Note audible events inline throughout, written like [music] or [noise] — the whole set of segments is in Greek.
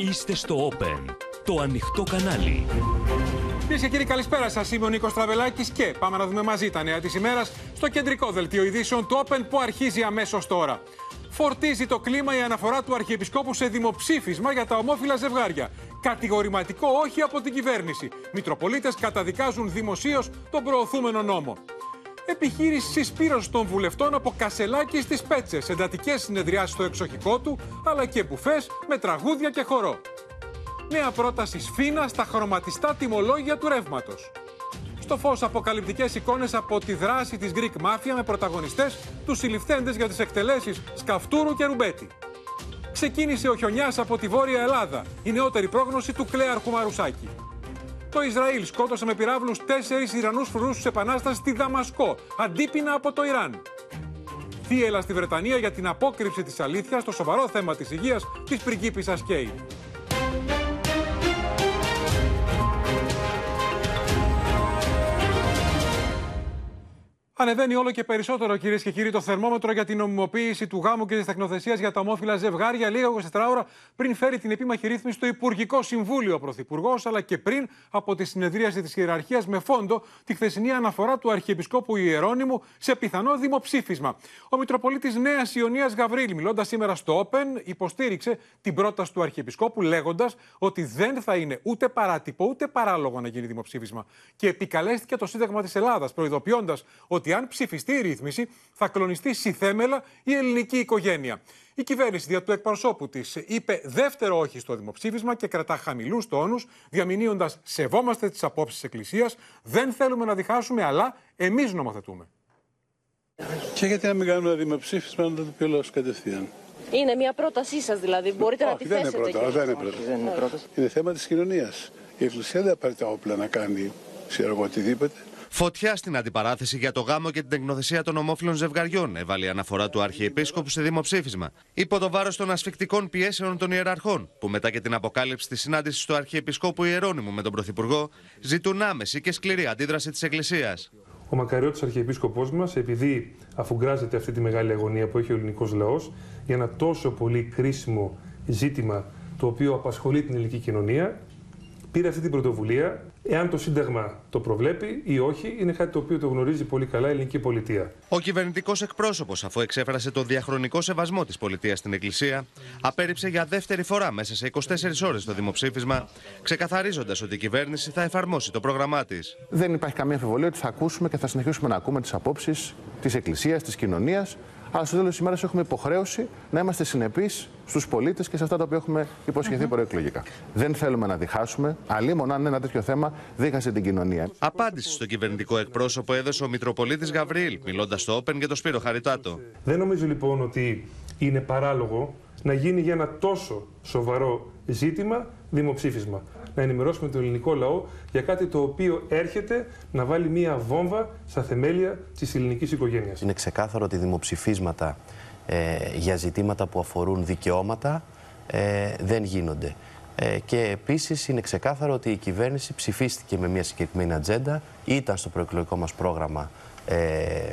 Είστε στο Open, το ανοιχτό κανάλι. Κυρίες και κύριοι, καλησπέρα σας. Είμαι ο Νίκος Τραβελάκης και πάμε να δούμε μαζί τα νέα της ημέρας στο κεντρικό δελτίο ειδήσεων του Open που αρχίζει αμέσως τώρα. Φορτίζει το κλίμα η αναφορά του Αρχιεπισκόπου σε δημοψήφισμα για τα ομόφυλα ζευγάρια. Κατηγορηματικό όχι από την κυβέρνηση. Μητροπολίτες καταδικάζουν δημοσίως τον προωθούμενο νόμο. Επιχείρησης συσπήρωση των βουλευτών από Κασελάκη στις Πέτσες. Εντατικές συνεδριάσεις στο εξοχικό του, αλλά και μπουφές με τραγούδια και χορό. Νέα πρόταση σφίνα στα χρωματιστά τιμολόγια του ρεύματος. Στο φως, αποκαλυπτικές εικόνες από τη δράση της Greek Mafia με πρωταγωνιστές τους συλληφθέντες για τις εκτελέσεις Σκαφτούρου και Ρουμπέτη. Ξεκίνησε ο χιονιάς από τη Βόρεια Ελλάδα, η νεότερη πρόγνωση του Κλέαρχου Μαρουσάκη. Το Ισραήλ σκότωσε με πυράβλους τέσσερις Ιρανούς φρουρού τη Επανάσταση στη Δαμασκό, αντίπεινα από το Ιράν. Θύελα στη Βρετανία για την απόκρυψη της αλήθειας στο σοβαρό θέμα της υγείας της πριγκίπισσας Κέι. Ανεβαίνει όλο και περισσότερο, κυρίες και κύριοι, το θερμόμετρο για την νομιμοποίηση του γάμου και της τεχνοθεσίας για τα ομόφυλα ζευγάρια λίγα 24 ώρα πριν φέρει την επίμαχη ρύθμιση στο Υπουργικό Συμβούλιο ο Πρωθυπουργός, αλλά και πριν από τη συνεδρίαση της Ιεραρχίας με φόντο τη χθεσινή αναφορά του Αρχιεπισκόπου Ιερώνυμου σε πιθανό δημοψήφισμα. Ο Μητροπολίτης Νέας Ιωνίας Γαβρίλη, μιλώντας σήμερα στο Open, υποστήριξε την πρόταση του Αρχιεπισκόπου, λέγοντας ότι δεν θα είναι ούτε παράτυπο ούτε παράλογο να γίνει δημοψήφισμα. Και επικαλέστηκε το Σύνταγμα της Ελλάδας, προειδοποιώντας ότι ότι αν ψηφιστεί η ρύθμιση, θα κλονιστεί συθέμελα η ελληνική οικογένεια. Η κυβέρνηση δια του εκπροσώπου της είπε δεύτερο όχι στο δημοψήφισμα και κρατά χαμηλούς τόνους, διαμηνύοντας Σεβόμαστε τις απόψεις της Εκκλησίας, δεν θέλουμε να διχάσουμε, αλλά εμείς νομοθετούμε. Και γιατί να μην κάνουμε ένα δημοψήφισμα να το πει ο κατευθείαν. Είναι μια πρότασή σας δηλαδή. Μπορείτε Όχι, να τη δεν θέσετε. είναι πρόταση. και- Δεν είναι πρόταση. Δεν είναι πρόταση. Είναι θέμα της κοινωνίας. Η Εκκλησία δεν πάρει τα όπλα να κάνει ξέρω εγώ οτιδήποτε. Φωτιά στην αντιπαράθεση για το γάμο και την τεκνοθεσία των ομόφυλων ζευγαριών έβαλε η αναφορά του Αρχιεπίσκοπου σε δημοψήφισμα. Υπό το βάρος των ασφικτικών πιέσεων των ιεραρχών, που μετά και την αποκάλυψη της συνάντησης του Αρχιεπισκόπου Ιερώνυμου με τον Πρωθυπουργό, ζητούν άμεση και σκληρή αντίδραση της Εκκλησίας. Ο μακαριώτης Αρχιεπίσκοπός μας, επειδή αφουγκράζεται αυτή τη μεγάλη αγωνία που έχει ο ελληνικός λαός για ένα τόσο πολύ κρίσιμο ζήτημα το οποίο απασχολεί την ελληνική κοινωνία, πήρε αυτή την πρωτοβουλία. Εάν το Σύνταγμα το προβλέπει ή όχι, είναι κάτι το οποίο το γνωρίζει πολύ καλά η ελληνική πολιτεία. Ο κυβερνητικός εκπρόσωπος, αφού εξέφρασε τον διαχρονικό σεβασμό της πολιτείας στην Εκκλησία, απέρριψε για δεύτερη φορά μέσα σε 24 ώρες το δημοψήφισμα, ξεκαθαρίζοντας ότι η κυβέρνηση θα εφαρμόσει το πρόγραμμά της. Δεν υπάρχει καμία αμφιβολία ότι θα ακούσουμε και θα συνεχίσουμε να ακούμε τις απόψεις της Εκκλησίας, της κοινωνίας. Αλλά στο τέλο τη ημέρα έχουμε υποχρέωση να είμαστε συνεπείς στους πολίτες και σε αυτά τα οποία έχουμε υποσχεθεί προεκλογικά. Δεν θέλουμε να διχάσουμε. Αλλήμον αν ένα τέτοιο θέμα δίχασε την κοινωνία. Απάντηση στο κυβερνητικό εκπρόσωπο έδωσε ο Μητροπολίτης Γαβριήλ, μιλώντας στο Open για το Σπύρο Χαριτάτο. Δεν νομίζω λοιπόν ότι είναι παράλογο να γίνει για ένα τόσο σοβαρό ζήτημα δημοψήφισμα. Να ενημερώσουμε τον ελληνικό λαό για κάτι το οποίο έρχεται να βάλει μία βόμβα στα θεμέλια της ελληνικής οικογένειας. Είναι ξεκάθαρο ότι δημοψηφίσματα ε, για ζητήματα που αφορούν δικαιώματα ε, δεν γίνονται. Ε, και επίσης είναι ξεκάθαρο ότι η κυβέρνηση ψηφίστηκε με μια συγκεκριμένη ατζέντα, ήταν στο προεκλογικό μας πρόγραμμα ε,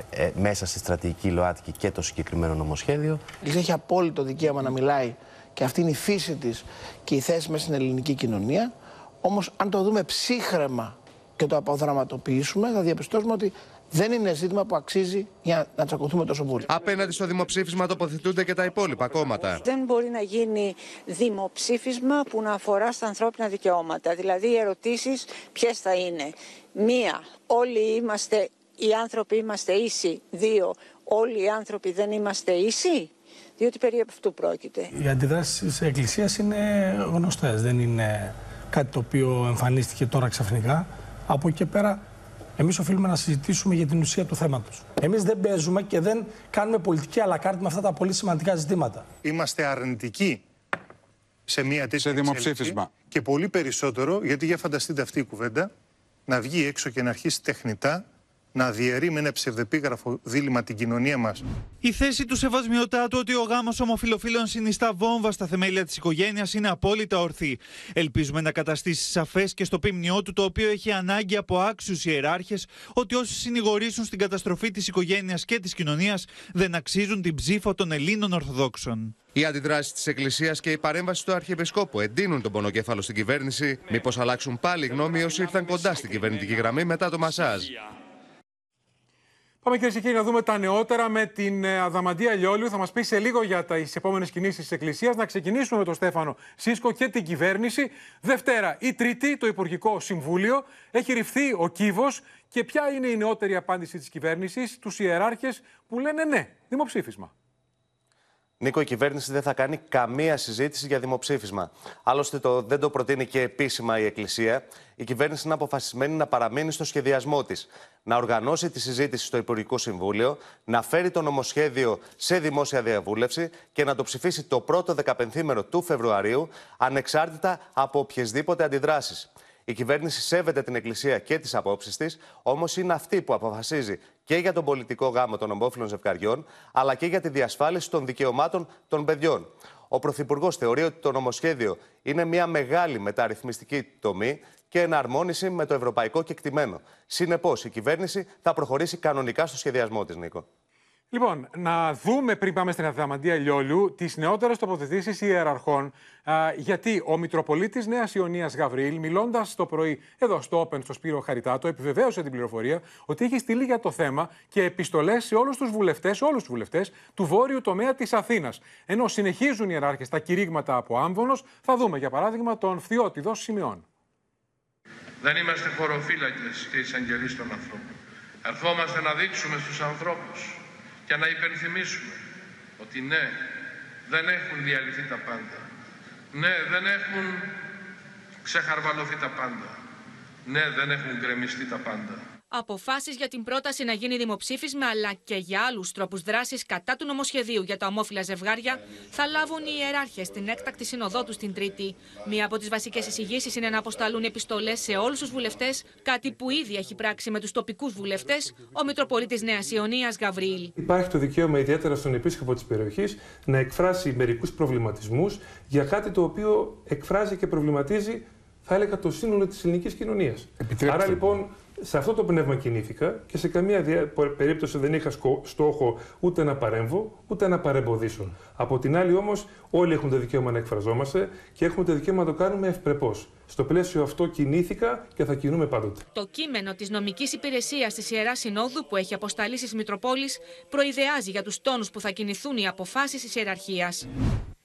ε, μέσα στη στρατηγική ΛΟΑΤΚΙ και το συγκεκριμένο νομοσχέδιο. Η Εκκλησία έχει απόλυτο δικαίωμα να μιλάει και αυτή είναι η φύση της και η θέση μας στην ελληνική κοινωνία. Όμως αν το δούμε ψύχρεμα και το αποδραματοποιήσουμε θα διαπιστώσουμε ότι δεν είναι ζήτημα που αξίζει για να τσακωθούμε τόσο πολύ. Απέναντι στο δημοψήφισμα τοποθετούνται και τα υπόλοιπα κόμματα. Δεν μπορεί να γίνει δημοψήφισμα που να αφορά στα ανθρώπινα δικαιώματα. Δηλαδή οι ερωτήσεις ποιες θα είναι. Μία, όλοι είμαστε, οι άνθρωποι είμαστε ίσοι. Δύο, όλοι οι άνθρωποι δεν είμαστε ίσοι. Διότι περί αυτού πρόκειται. Οι αντιδράσεις της Εκκλησίας είναι γνωστές. Δεν είναι κάτι το οποίο εμφανίστηκε τώρα ξαφνικά. Από εκεί και πέρα, εμείς οφείλουμε να συζητήσουμε για την ουσία του θέματος. Εμείς δεν παίζουμε και δεν κάνουμε πολιτική αλακάρτη με αυτά τα πολύ σημαντικά ζητήματα. Είμαστε αρνητικοί σε μια τέτοια Σε δημοψήφισμα. εξέλιξη Και πολύ περισσότερο, γιατί για φανταστείτε αυτή η κουβέντα, να βγει έξω και να αρχίσει τεχνητά να διαιρεί με ένα ψευδεπίγραφο δίλημα την κοινωνία μας. Η θέση του Σεβασμιωτάτου ότι ο γάμος ομοφυλοφίλων συνιστά βόμβα στα θεμέλια της οικογένειας είναι απόλυτα ορθή. Ελπίζουμε να καταστήσει σαφές και στο πίμνιό του, το οποίο έχει ανάγκη από άξιους ιεράρχες, ότι όσοι συνηγορήσουν στην καταστροφή της οικογένειας και της κοινωνίας δεν αξίζουν την ψήφο των Ελλήνων Ορθοδόξων. Οι αντιδράσεις της Εκκλησίας και η παρέμβαση του Αρχιεπισκόπου εντείνουν τον πονοκέφαλο στην κυβέρνηση. Μήπως αλλάξουν πάλι γνώμη όσοι ήρθαν κοντά στην κυβερνητική γραμμή μετά το μασάζ; Πάμε κυρίες και κύριοι να δούμε τα νεότερα με την ε, Αδαμαντία Λιόλιου. Θα μας πει σε λίγο για τις επόμενες κινήσεις της Εκκλησίας. Να ξεκινήσουμε με τον Στέφανο Σίσκο και την κυβέρνηση. Δευτέρα ή Τρίτη, το Υπουργικό Συμβούλιο. Έχει ρηφθεί ο κύβος. Και ποια είναι η νεότερη απάντηση της κυβέρνησης, τους ιεράρχες που λένε ναι, δημοψήφισμα. Νίκο, η κυβέρνηση δεν θα κάνει καμία συζήτηση για δημοψήφισμα. Άλλωστε, το, δεν το προτείνει και επίσημα η Εκκλησία. Η κυβέρνηση είναι αποφασισμένη να παραμείνει στο σχεδιασμό της, να οργανώσει τη συζήτηση στο Υπουργικό Συμβούλιο, να φέρει το νομοσχέδιο σε δημόσια διαβούλευση και να το ψηφίσει το πρώτο δεκαπενθήμερο του Φεβρουαρίου, ανεξάρτητα από οποιασδήποτε αντιδράσεις. Η κυβέρνηση σέβεται την Εκκλησία και τις απόψεις της, όμως είναι αυτή που αποφασίζει και για τον πολιτικό γάμο των ομόφυλων ζευγαριών, αλλά και για τη διασφάλιση των δικαιωμάτων των παιδιών. Ο Πρωθυπουργός θεωρεί ότι το νομοσχέδιο είναι μια μεγάλη μεταρρυθμιστική τομή και εναρμόνιση με το ευρωπαϊκό κεκτημένο. Συνεπώς, η κυβέρνηση θα προχωρήσει κανονικά στο σχεδιασμό της, Νίκο. Λοιπόν, να δούμε πριν πάμε στην Αδαμαντία Λιόλιου τις νεότερες τοποθετήσεις ιεραρχών. Α, γιατί ο Μητροπολίτης Νέας Ιωνίας Γαβρίλ, μιλώντας το πρωί εδώ στο Open στο Σπύρο Χαριτάτο, επιβεβαίωσε την πληροφορία ότι έχει στείλει για το θέμα και επιστολές σε όλους τους βουλευτές, όλους τους βουλευτές του βόρειου τομέα της Αθήνας. Ενώ συνεχίζουν οι ιεράρχες τα κηρύγματα από άμβονο, θα δούμε για παράδειγμα τον Φθιώτιδο Σημειών. Δεν είμαστε χωροφύλακες και εισαγγελείς των ανθρώπων. Ερχόμαστε να δείξουμε στους ανθρώπους και να υπενθυμίσουμε ότι ναι, δεν έχουν διαλυθεί τα πάντα. Ναι, δεν έχουν ξεχαρβαλωθεί τα πάντα. Ναι, δεν έχουν γκρεμιστεί τα πάντα. Αποφάσεις για την πρόταση να γίνει δημοψήφισμα αλλά και για άλλους τρόπους δράσης κατά του νομοσχεδίου για τα ομόφυλα ζευγάρια θα λάβουν οι ιεράρχες στην έκτακτη συνοδό τους την Τρίτη. Μία από τις βασικές εισηγήσεις είναι να αποσταλούν επιστολές σε όλους τους βουλευτές, κάτι που ήδη έχει πράξει με τους τοπικούς βουλευτές ο Μητροπολίτης Νέας Ιωνίας Γαβρίλ. Υπάρχει το δικαίωμα, ιδιαίτερα στον επίσκοπο της περιοχής, να εκφράσει μερικούς προβληματισμούς για κάτι το οποίο εκφράζει και προβληματίζει, θα έλεγα, το σύνολο της ελληνικής κοινωνίας. Άρα λοιπόν σε αυτό το πνεύμα κινήθηκα και σε καμία περίπτωση δεν είχα στόχο ούτε να παρέμβω, ούτε να παρεμποδίσω. Από την άλλη όμως, όλοι έχουν το δικαίωμα να εκφραζόμαστε και έχουμε το δικαίωμα να το κάνουμε ευπρεπώς. Στο πλαίσιο αυτό κινήθηκα και θα κινούμε πάντοτε. Το κείμενο της νομικής υπηρεσίας της Ιεράς Συνόδου που έχει αποσταλεί στις Μητροπόλεις προειδεάζει για τους τόνους που θα κινηθούν οι αποφάσεις της ιεραρχίας.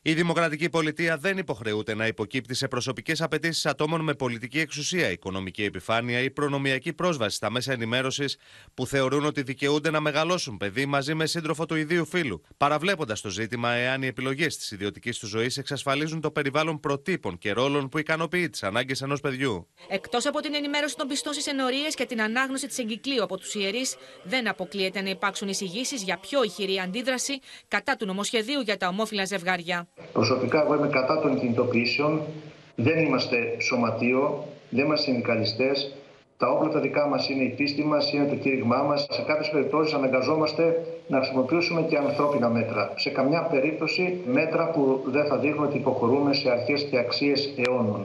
Η δημοκρατική πολιτεία δεν υποχρεούται να υποκύπτει σε προσωπικές απαιτήσεις ατόμων με πολιτική εξουσία, οικονομική επιφάνεια ή προνομιακή πρόσβαση στα μέσα ενημέρωσης που θεωρούν ότι δικαιούνται να μεγαλώσουν παιδί μαζί με σύντροφο του ιδίου φύλου, παραβλέποντας το ζήτημα εάν οι επιλογές της ιδιωτικής του ζωής εξασφαλίζουν το περιβάλλον προτύπων και ρόλων που ικανοποιεί τις ανάγκες ενός παιδιού. Εκτός από την ενημέρωση των πιστών στι ενορίε και την ανάγνωση της εγκυκλίου από τους ιερείς, δεν αποκλείεται να υπάρξουν εισηγήσεις για πιο ηχηρή αντίδραση κατά του νομοσχεδίου για τα ομόφυλα ζευγάρια. Προσωπικά εγώ είμαι κατά των κινητοποιήσεων. Δεν είμαστε σωματείο, δεν είμαστε συνδικαλιστές. Τα όπλα τα δικά μας είναι η πίστη μας, είναι το κήρυγμά μας. Σε κάποιες περιπτώσεις αναγκαζόμαστε να χρησιμοποιήσουμε και ανθρώπινα μέτρα. Σε καμιά περίπτωση μέτρα που δεν θα δείχνουν ότι υποχωρούμε σε αρχές και αξίες αιώνων.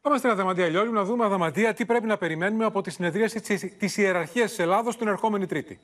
Πάμε στην Αδαμαντία Λιόλου να δούμε, Αδαμαντία, τι πρέπει να περιμένουμε από τη συνεδρίαση της ιεραρχίας της Ελλάδος την ερχόμενη Τρίτη.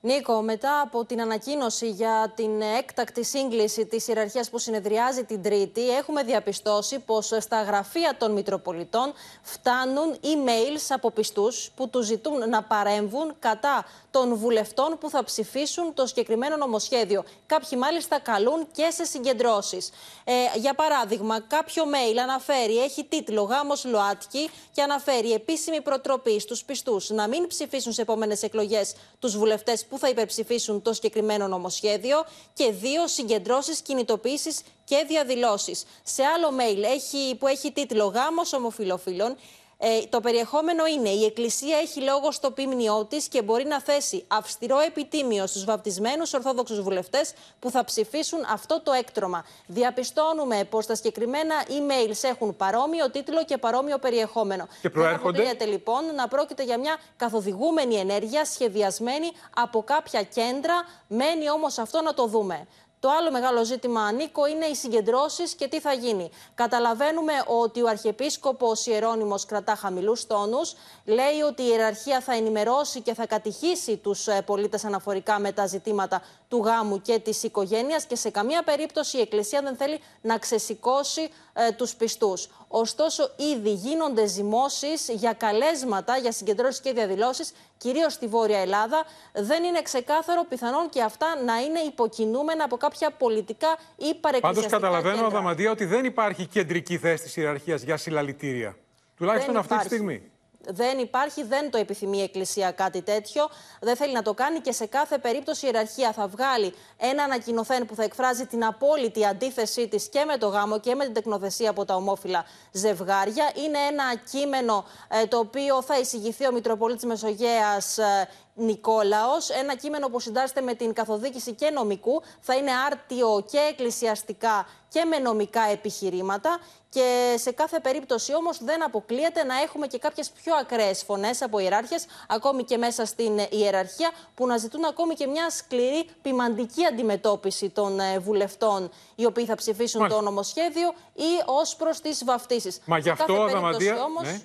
Νίκο, μετά από την ανακοίνωση για την έκτακτη σύγκληση της ιεραρχίας που συνεδριάζει την Τρίτη, έχουμε διαπιστώσει πως στα γραφεία των Μητροπολιτών φτάνουν emails από πιστούς που τους ζητούν να παρέμβουν κατά των βουλευτών που θα ψηφίσουν το συγκεκριμένο νομοσχέδιο. Κάποιοι μάλιστα καλούν και σε συγκεντρώσεις. Ε, για παράδειγμα, κάποιο mail αναφέρει, έχει τίτλο «Γάμος ΛΟΑΤΚΙ» και αναφέρει επίσημη προτροπή στους πιστούς να μην ψηφίσουν σε επόμενες εκλογές τους βουλευτές που θα υπερψηφίσουν το συγκεκριμένο νομοσχέδιο και δύο συγκεντρώσεις, κινητοποίησεις και διαδηλώσεις. Σε άλλο mail έχει, που έχει τίτλο Γάμος Ομοφυλοφίλων, Ε, το περιεχόμενο είναι η Εκκλησία έχει λόγο στο ποιμνιό της και μπορεί να θέσει αυστηρό επιτίμιο στους βαπτισμένους Ορθόδοξους βουλευτές που θα ψηφίσουν αυτό το έκτρωμα. Διαπιστώνουμε πως τα συγκεκριμένα emails έχουν παρόμοιο τίτλο και παρόμοιο περιεχόμενο. Και προέρχονται. Δεν λοιπόν να πρόκειται για μια καθοδηγούμενη ενέργεια σχεδιασμένη από κάποια κέντρα. Μένει όμως αυτό να το δούμε. Το άλλο μεγάλο ζήτημα, Νίκο, είναι οι συγκεντρώσεις και τι θα γίνει. Καταλαβαίνουμε ότι ο Αρχιεπίσκοπος Ιερώνυμο κρατά χαμηλούς τόνους. Λέει ότι η ιεραρχία θα ενημερώσει και θα κατηχήσει τους πολίτες αναφορικά με τα ζητήματα του γάμου και της οικογένειας και σε καμία περίπτωση η Εκκλησία δεν θέλει να ξεσηκώσει ε, τους πιστούς. Ωστόσο, ήδη γίνονται ζυμώσεις για καλέσματα, για συγκεντρώσεις και διαδηλώσεις, κυρίως στη Βόρεια Ελλάδα. Δεν είναι ξεκάθαρο, πιθανόν και αυτά να είναι υποκινούμενα από κάποια πολιτικά ή παρεκκλησιαστικά Πάντως, καταλαβαίνω, κέντρα. Αδαμαντία, ότι δεν υπάρχει κεντρική θέση της ιεραρχίας για συλλαλητήρια. Τουλάχιστον Δεν αυτή τη υπάρχει. στιγμή. Δεν υπάρχει, δεν το επιθυμεί η Εκκλησία κάτι τέτοιο. Δεν θέλει να το κάνει και σε κάθε περίπτωση η ιεραρχία θα βγάλει ένα ανακοινωθέν που θα εκφράζει την απόλυτη αντίθεσή της και με το γάμο και με την τεκνοθεσία από τα ομόφυλα ζευγάρια. Είναι ένα κείμενο ε, το οποίο θα εισηγηθεί ο Μητροπολίτης Μεσογέας ε, Νικόλαος, ένα κείμενο που συντάσσεται με την καθοδήγηση και νομικού, θα είναι άρτιο και εκκλησιαστικά και με νομικά επιχειρήματα και σε κάθε περίπτωση όμως δεν αποκλείεται να έχουμε και κάποιες πιο ακραίες φωνές από ιεράρχες, ακόμη και μέσα στην ιεραρχία, που να ζητούν ακόμη και μια σκληρή ποιμαντική αντιμετώπιση των ε, βουλευτών οι οποίοι θα ψηφίσουν Μάλιστα. το νομοσχέδιο ή ως προς τις βαφτίσεις. Μα γι' Σε αυτό, κάθε περίπτωση Αδαμαντία, όμως, ναι.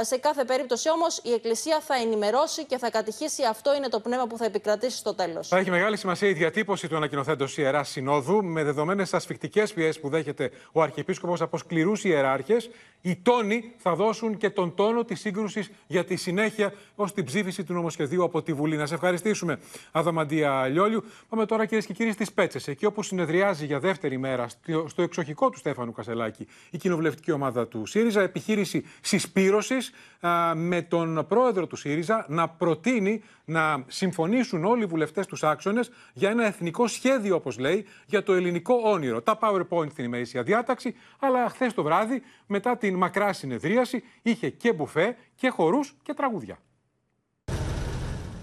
Σε κάθε περίπτωση όμως η Εκκλησία θα ενημερώσει και θα κατηχήσει. Αυτό είναι το πνεύμα που θα επικρατήσει στο τέλος. Θα έχει μεγάλη σημασία η διατύπωση του ανακοινωθέντο Ιερά Συνόδου, με δεδομένες ασφικτικές πιέσεις που δέχεται ο Αρχιεπίσκοπος από σκληρούς ιεράρχες. Οι τόνοι θα δώσουν και τον τόνο της σύγκρουσης για τη συνέχεια ως την ψήφιση του νομοσχεδίου από τη Βουλή. Να σε ευχαριστήσουμε, Αδαμαντία Λιόλιου. Πάμε τώρα, κυρίες και κύριοι, στις Πέτσες. Εκεί όπου συνεδριάζει για δεύτερη μέρα στο- στο εξοχικό του Στέφανου Κασελάκη η κοινοβουλευτική ομάδα του ΣΥΡΙΖΑ, επιχείρηση συσπήρωσης με τον πρόεδρο του ΣΥΡΙΖΑ να προτείνει να συμφωνήσουν όλοι οι βουλευτές τους άξονες για ένα εθνικό σχέδιο, όπως λέει, για το ελληνικό όνειρο. Τα PowerPoint στην ημερήσια διάταξη, αλλά χθες το βράδυ, μετά την μακρά συνεδρίαση, είχε και μπουφέ και χορούς και τραγούδια.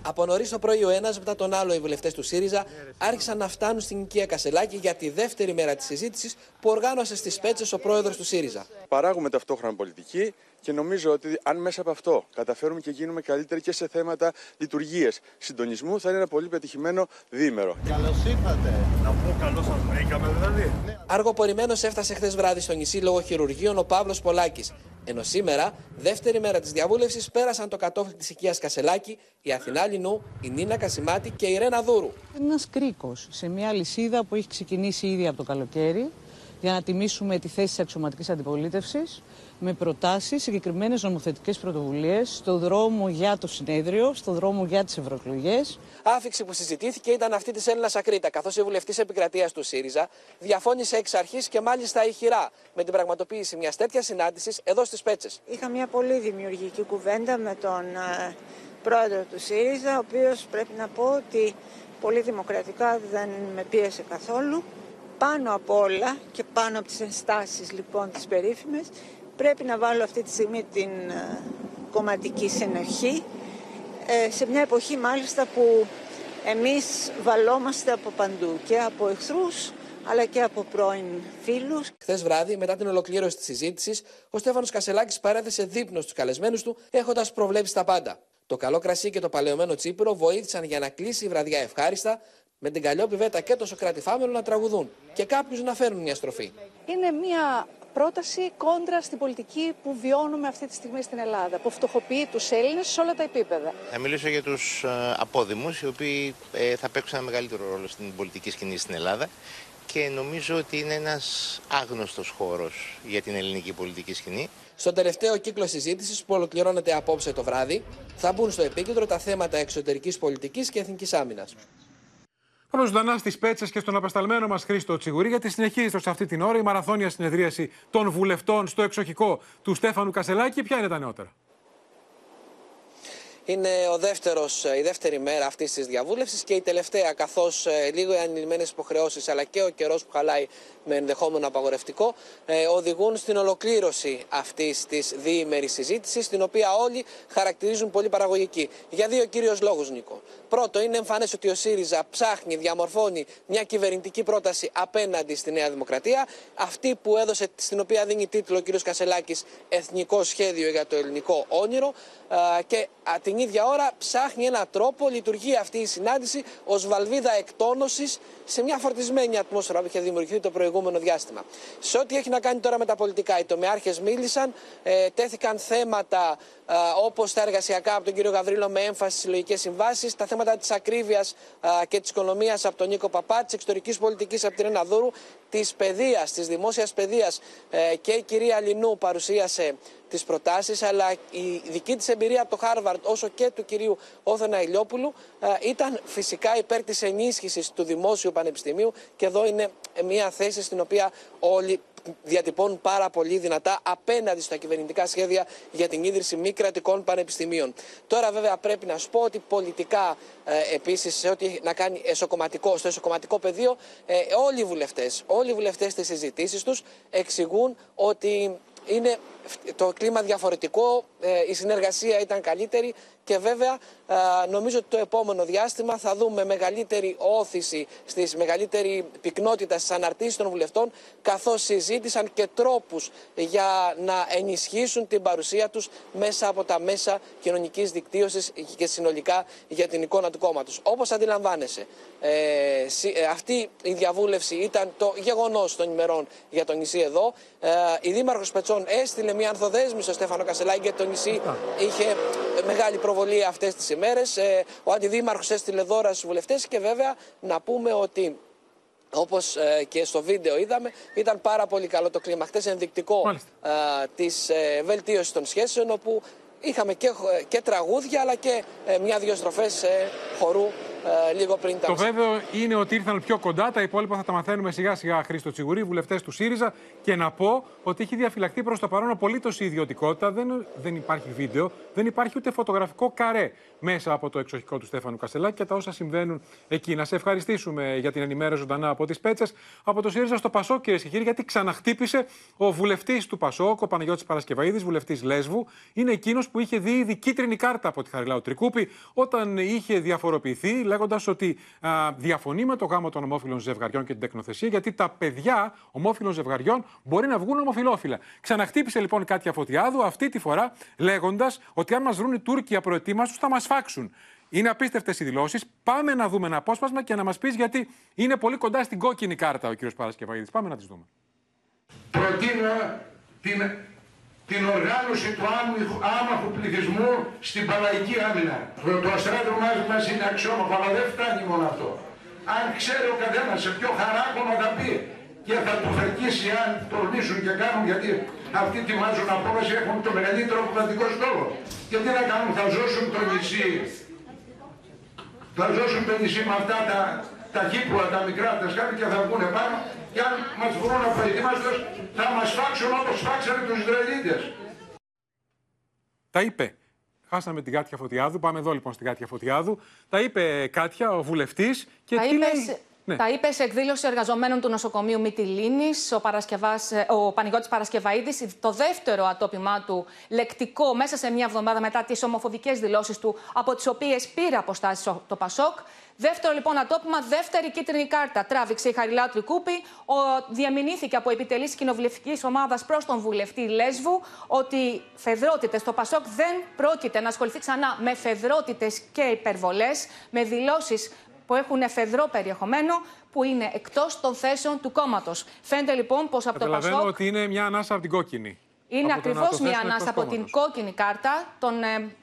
Από νωρίς το πρωί, ο ένας μετά τον άλλο, οι βουλευτές του ΣΥΡΙΖΑ άρχισαν να φτάνουν στην οικία Κασελάκη για τη δεύτερη μέρα της συζήτησης που οργάνωσε στις Πέτσες ο πρόεδρος του ΣΥΡΙΖΑ. Παράγουμε ταυτόχρονα πολιτική και νομίζω ότι αν μέσα από αυτό καταφέρουμε και γίνουμε καλύτεροι και σε θέματα λειτουργίε συντονισμού, θα είναι ένα πολύ πετυχημένο διήμερο. Καλώς ήρθατε. Να πω καλώς σας βρήκαμε δηλαδή. Αργοπορημένο έφτασε χθες βράδυ στο νησί λόγω χειρουργείων ο Παύλος Πολάκης. Ενώ σήμερα, δεύτερη μέρα της διαβούλευσης, πέρασαν το κατόφλι της οικίας Κασελάκη η Αθηνά Λινού, η Νίνα Κασιμάτη και η Ρένα Δούρου. Είναι ένας κρίκος σε μια λυσίδα που έχει ξεκινήσει ήδη από το καλοκαίρι για να τιμήσουμε τη θέση της αξιωματικής αντιπολίτευσης με προτάσεις, συγκεκριμένες νομοθετικές πρωτοβουλίες στο δρόμο για το συνέδριο, στο δρόμο για τις ευρωεκλογές. Άφηξη που συζητήθηκε ήταν αυτή της Έλληνας Ακρίτα, καθώς η βουλευτής επικρατείας του ΣΥΡΙΖΑ διαφώνησε εξ αρχής και μάλιστα ηχηρά με την πραγματοποίηση μιας τέτοιας συνάντησης εδώ στις Πέτσες. Είχα μια πολύ δημιουργική κουβέντα με τον ε, πρόεδρο του ΣΥΡΙΖΑ, ο οποίος πρέπει να πω ότι πολύ δημοκρατικά δεν με πίεσε καθόλου. Πάνω απ' όλα και πάνω από τις ενστάσεις λοιπόν τις περίφημες, πρέπει να βάλω αυτή τη στιγμή την ε, κομματική συνοχή ε, σε μια εποχή μάλιστα που εμείς βαλόμαστε από παντού και από εχθρούς αλλά και από πρώην φίλους. Χθες βράδυ, μετά την ολοκλήρωση της συζήτησης, ο Στέφανος Κασελάκης παρέθεσε δείπνος στου καλεσμένους του, έχοντας προβλέψει τα πάντα. Το καλό κρασί και το παλαιωμένο τσίπουρο βοήθησαν για να κλείσει η βραδιά ευχάριστα, με την Καλλιόπη Βέτα και το Σοκράτη Φάμελο να τραγουδούν και κάποιους να φέρουν μια στροφή. Είναι μια πρόταση κόντρα στην πολιτική που βιώνουμε αυτή τη στιγμή στην Ελλάδα, που φτωχοποιεί τους Έλληνες σε όλα τα επίπεδα. Θα μιλήσω για τους ε, απόδημους, οι οποίοι ε, θα παίξουν ένα μεγαλύτερο ρόλο στην πολιτική σκηνή στην Ελλάδα και νομίζω ότι είναι ένας άγνωστος χώρος για την ελληνική πολιτική σκηνή. Στο τελευταίο κύκλο συζήτησης που ολοκληρώνεται απόψε το βράδυ, θα μπουν στο επίκεντρο τα θέματα εξωτερικής πολιτικής και εθνικής άμυνας. Πάμε ζωντανά στις Πέτσες και στον απεσταλμένο μας Χρήστο Τσιγουρή, γιατί συνεχίζεται σε αυτή την ώρα η μαραθώνια συνεδρίαση των βουλευτών στο εξοχικό του Στέφανου Κασελάκη. Ποια είναι τα νεότερα; Είναι ο δεύτερος, η δεύτερη μέρα αυτής της διαβούλευσης και η τελευταία, καθώς λίγο οι ανηλυμένε υποχρεώσεις αλλά και ο καιρός που χαλάει με ενδεχόμενο απαγορευτικό, ε, οδηγούν στην ολοκλήρωση αυτής της διήμερης συζήτησης, την οποία όλοι χαρακτηρίζουν πολύ παραγωγική. Για δύο κύριου λόγους, Νίκο. Πρώτο, είναι εμφανές ότι ο ΣΥΡΙΖΑ ψάχνει, διαμορφώνει μια κυβερνητική πρόταση απέναντι στη Νέα Δημοκρατία. Αυτή που έδωσε, στην οποία δίνει τίτλο ο κ. Κασελάκης Εθνικό Σχέδιο για το Ελληνικό Όνειρο. Και την ίδια ώρα ψάχνει έναν τρόπο, λειτουργεί αυτή η συνάντηση ως βαλβίδα εκτόνωσης σε μια φορτισμένη ατμόσφαιρα που είχε δημιουργηθεί το προηγούμενο διάστημα. Σε ό,τι έχει να κάνει τώρα με τα πολιτικά, οι τομεάρχες μίλησαν, ε, τέθηκαν θέματα ε, όπως τα εργασιακά από τον κύριο Γαβρίλο με έμφαση στις συλλογικές συμβάσεις, τα θέματα της ακρίβειας ε, και της οικονομίας από τον Νίκο Παπά, της εξωτερικής πολιτικής από την Ένα Δούρου, της παιδείας, της δημόσιας παιδείας ε, και η κυρία Λινού παρουσίασε τις προτάσεις, αλλά η δική της εμπειρία από το Χάρβαρντ, όσο και του κυρίου Όθωνα Ηλιόπουλου, ε, ήταν φυσικά υπέρ της ενίσχυσης του δημόσιου πανεπιστημίου. Και εδώ είναι μια θέση στην οποία όλοι διατυπώνουν πάρα πολύ δυνατά απέναντι στα κυβερνητικά σχέδια για την ίδρυση μη κρατικών πανεπιστημίων. Τώρα, βέβαια, πρέπει να σου πω ότι πολιτικά ε, επίσης, σε ό,τι να κάνει εσωκομματικό, στο εσωκομματικό πεδίο, ε, όλοι οι βουλευτές, όλοι οι βουλευτές στις συζητήσεις τους εξηγούν ότι είναι το κλίμα διαφορετικό, ε, η συνεργασία ήταν καλύτερη και βέβαια νομίζω ότι το επόμενο διάστημα θα δούμε μεγαλύτερη όθηση στις μεγαλύτερη πυκνότητα στις αναρτήσεις των βουλευτών καθώς συζήτησαν και τρόπους για να ενισχύσουν την παρουσία τους μέσα από τα μέσα κοινωνικής δικτύωσης και συνολικά για την εικόνα του κόμματος. Όπως αντιλαμβάνεσαι, ε, ε, αυτή η διαβούλευση ήταν το γεγονός των ημερών για το νησί εδώ. Ε, η Δήμαρχος Πετσών έστειλε μια ανθοδέσμη στο Στέφανο Κασελάκη γιατί το νησί είχε μεγάλη προβολή αυτές τις ημέρες. Ε, ο Αντιδήμαρχος έστειλε δώρα στους βουλευτές και βέβαια να πούμε ότι όπως ε, και στο βίντεο είδαμε, ήταν πάρα πολύ καλό το κλίμα. Χτες ενδεικτικό ε, της ε, βελτίωσης των σχέσεων, όπου είχαμε και, και τραγούδια, αλλά και μια-δυο στροφές χορού ε, λίγο πριν τα Το βέβαιο είναι ότι ήρθαν πιο κοντά. Τα υπόλοιπα θα τα μαθαίνουμε σιγά σιγά Χρήστο Τσιγουρή, βουλευτές του ΣΥΡΙΖΑ. Και να πω ότι έχει διαφυλαχθεί προς το παρόν απολύτως η ιδιωτικότητα. Δεν, δεν υπάρχει βίντεο, δεν υπάρχει ούτε φωτογραφικό καρέ μέσα από το εξοχικό του Στέφανου Κασελάκη και τα όσα συμβαίνουν εκεί. Να σε ευχαριστήσουμε για την ενημέρωση ζωντανά από τις Πέτσες. Από το ΣΥΡΙΖΑ στο Πασόκ, κυρίε και κύριοι, γιατί ξαναχτύπησε ο βουλευτής του Πασόκ, ο Παναγιώτης Παρασκευαίδης, βουλευτής Λέσβου. Είναι εκείνος που είχε δει ήδη κίτρινη κάρτα από τη Χαριλάου Τρικούπη όταν είχε διαφοροποιηθεί λέγοντας ότι α, διαφωνεί με το γάμο των ομόφυλων ζευγαριών και την τεκνοθεσία, γιατί τα παιδιά ομόφυλων ζευγαριών μπορεί να βγουν ομοφυλόφιλα. Ξαναχτύπησε λοιπόν κάτι Φωτιάδου αυτή τη φορά λέγοντας ότι αν μας βρουν οι Τούρκοι απροετοίμαστου θα μας φάξουν. Είναι απίστευτες οι δηλώσεις. Πάμε να δούμε ένα απόσπασμα και να μας πεις γιατί είναι πολύ κοντά στην κόκκινη κάρτα ο κ. Παρασκευαίδη. Πάμε να τις δούμε. Προτείνω την την οργάνωση του άμαχου πληθυσμού στην Παλαϊκή Άμυνα. Το, το μας, μας είναι αξιόμαχο, αλλά δεν φτάνει μόνο αυτό. Αν ξέρει ο καθένας σε ποιο χαράκωμα θα πει και θα του φεκίσει αν τολμήσουν και κάνουν, γιατί αυτοί τιμάζουν απόβαση, έχουν το μεγαλύτερο κρατικό στόλο. Και τι να κάνουν, θα ζώσουν το νησί. Θα ζώσουν το νησί με αυτά τα, τα κύπουλα, τα μικρά, τα σκάφη και θα βγουν πάνω και αν μας βρουν απροετοίμαστος θα μας φάξουν όπως φάξανε τους Ισραηλίτες. Τα είπε. Χάσαμε την Κάτια Φωτιάδου. Πάμε εδώ λοιπόν στην Κάτια Φωτιάδου. Τα είπε Κάτια, ο βουλευτής. Και τα τι είπε, λέει... Ναι. Τα είπες σε εκδήλωση εργαζομένων του νοσοκομείου Μυτιλίνης ο, ο Πανηγότη Παρασκευαίδης. Το δεύτερο ατόπιμά του λεκτικό μέσα σε μια εβδομάδα μετά τις ομοφοβικές δηλώσεις του, από τις οποίες πήρε αποστάσεις το Πασόκ. Δεύτερο λοιπόν ατόπιμα, δεύτερη κίτρινη κάρτα. Τράβηξε η Χαριλά Τρικούπη. Ο, διαμηνήθηκε από επιτελή κοινοβουλευτικής ομάδας προς τον βουλευτή Λέσβου ότι φεδρότητες στο Πασόκ δεν πρόκειται να ασχοληθεί ξανά με φεδρότητες και υπερβολές, με δηλώσεις που έχουν εφεδρό περιεχομένο, που είναι εκτός των θέσεων του κόμματος. Φαίνεται λοιπόν πως από το Πασόκ. ότι είναι μια ανάσα από την κόκκινη. Είναι ακριβώς μια ανάσα από την κόκκινη κάρτα. Τον ε,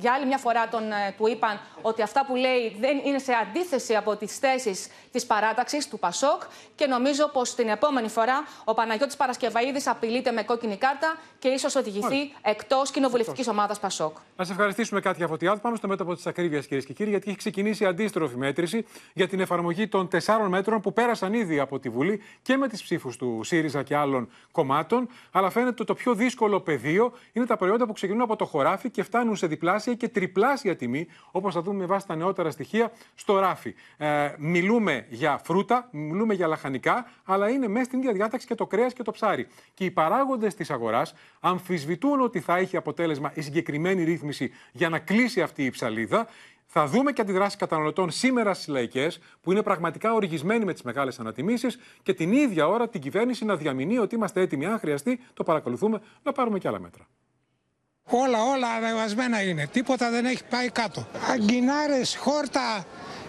για άλλη μια φορά τον, ε, του είπαν ότι αυτά που λέει δεν είναι σε αντίθεση από τις θέσεις της παράταξης του ΠΑΣΟΚ και νομίζω πως την επόμενη φορά ο Παναγιώτης Παρασκευαίδης απειλείται με κόκκινη κάρτα και ίσως οδηγηθεί εκτός κοινοβουλευτικής ομάδας ΠΑΣΟΚ. Να σε ευχαριστήσουμε κάτι Φωτιάδου. Πάμε στο μέτωπο της ακρίβειας κυρίες και κύριοι γιατί έχει ξεκινήσει αντίστροφη μέτρηση για την εφαρμογή των τεσσάρων μέτρων που πέρασαν ήδη από τη Βουλή και με τις ψήφους του ΣΥΡΙΖΑ και άλλων κομμάτων. Αλλά φαίνεται ότι το πιο δύσκολο πεδίο είναι τα προϊόντα που ξεκινούν από το χωράφι και φτάνουν σε διπλάσια διπλάσια και τριπλάσια τιμή, όπως θα δούμε με βάση τα νεότερα στοιχεία στο ράφι. Ε, μιλούμε για φρούτα, μιλούμε για λαχανικά, αλλά είναι μέσα στην ίδια διάταξη και το κρέας και το ψάρι. Και οι παράγοντες της αγοράς αμφισβητούν ότι θα έχει αποτέλεσμα η συγκεκριμένη ρύθμιση για να κλείσει αυτή η ψαλίδα. Θα δούμε και αντιδράσεις καταναλωτών σήμερα στις λαϊκές, που είναι πραγματικά οργισμένοι με τις μεγάλες ανατιμήσεις και την ίδια ώρα την κυβέρνηση να διαμηνεί ότι είμαστε έτοιμοι, αν χρειαστεί, το παρακολουθούμε, να πάρουμε και άλλα μέτρα. Όλα, όλα ανεβασμένα είναι. Τίποτα δεν έχει πάει κάτω. Αγκινάρες, χόρτα,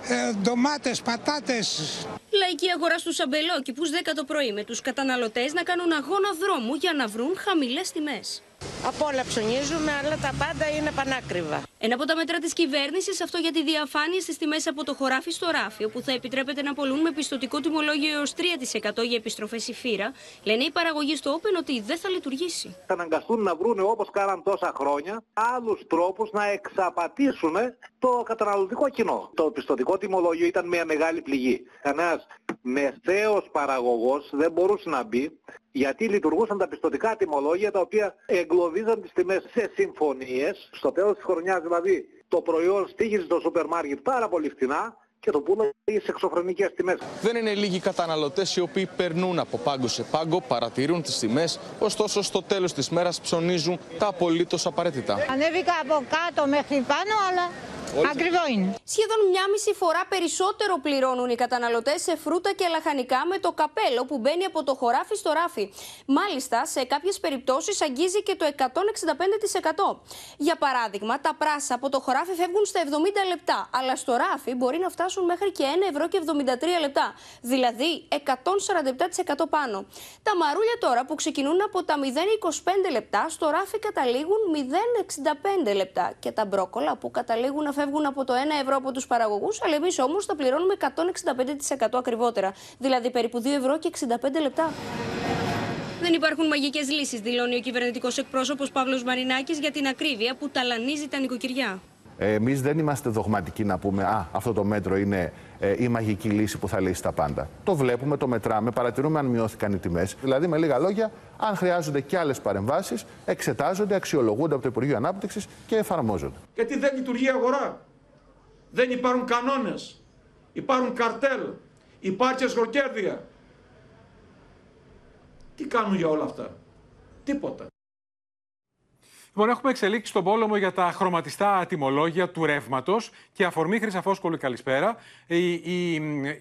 ε, ντομάτες, πατάτες. Λαϊκή αγορά στου αμπελόκηπους 10 το πρωί με τους καταναλωτές να κάνουν αγώνα δρόμου για να βρουν χαμηλές τιμές. Από όλα ψωνίζουμε, αλλά τα πάντα είναι πανάκριβα. Ένα από τα μέτρα της κυβέρνησης αυτό για τη διαφάνεια στις τιμές από το χωράφι στο ράφι, όπου θα επιτρέπεται να πολλούν με πιστοτικό τιμολόγιο έως 3% για επιστροφές η φύρα, λένε οι παραγωγοί στο Open ότι δεν θα λειτουργήσει. Θα αναγκαστούν να βρουν όπως κάναν τόσα χρόνια άλλους τρόπους να εξαπατήσουν το καταναλωτικό κοινό. Το πιστοτικό τιμολόγιο ήταν μια μεγάλη πληγή. Κανένας μεσαίο παραγωγός δεν μπορούσε να μπει γιατί λειτουργούσαν τα πιστοτικά τιμολόγια τα οποία εγκλωβίζαν τις τιμές σε συμφωνίες. Στο τέλος της χρονιάς δηλαδή το προϊόν στήχησε στο σούπερ μάρκετ πάρα πολύ φτηνά και το πουλάγε σε εξωφρενικές τιμές. Δεν είναι λίγοι καταναλωτές οι οποίοι περνούν από πάγκο σε πάγκο, παρατηρούν τις τιμές, ωστόσο στο τέλος της μέρας ψωνίζουν τα απολύτως απαραίτητα. Ανέβηκα από κάτω μέχρι πάνω, αλλά Ακριβό είναι. Σχεδόν μια μισή φορά περισσότερο πληρώνουν οι καταναλωτές σε φρούτα και λαχανικά με το καπέλο που μπαίνει από το χωράφι στο ράφι. Μάλιστα, σε κάποιες περιπτώσεις αγγίζει και το 165%. Για παράδειγμα, τα πράσα από το χωράφι φεύγουν στα 70 λεπτά, αλλά στο ράφι μπορεί να φτάσουν μέχρι και 1 ευρώ και 73 λεπτά. Δηλαδή 147% πάνω. Τα μαρούλια τώρα που ξεκινούν από τα 0,25 λεπτά, στο ράφι καταλήγουν 0,65 λεπτά. Και τα μπρόκολα που καταλήγουν να φεύγουν από το 1 ευρώ από τους παραγωγούς, αλλά εμείς όμως θα πληρώνουμε 165% ακριβότερα. Δηλαδή περίπου 2 ευρώ και 65 λεπτά. Δεν υπάρχουν μαγικές λύσεις, δηλώνει ο κυβερνητικός εκπρόσωπος Παύλος Μαρινάκης για την ακρίβεια που ταλανίζει τα νοικοκυριά. Εμείς δεν είμαστε δογματικοί να πούμε Α, αυτό το μέτρο είναι ε, η μαγική λύση που θα λύσει τα πάντα. Το βλέπουμε, το μετράμε, παρατηρούμε αν μειώθηκαν οι τιμές. Δηλαδή, με λίγα λόγια, αν χρειάζονται και άλλες παρεμβάσεις, εξετάζονται, αξιολογούνται από το Υπουργείο Ανάπτυξης και εφαρμόζονται. Γιατί δεν λειτουργεί η αγορά; Δεν υπάρχουν κανόνες; Υπάρχουν καρτέλ; Υπάρχει εσχροκέρδεια; Τι κάνουν για όλα αυτά; Τίποτα. Λοιπόν, έχουμε εξελίξει τον πόλεμο για τα χρωματιστά τιμολόγια του ρεύματος και αφορμή Χρυσαφόσκολου, καλησπέρα. Η, η,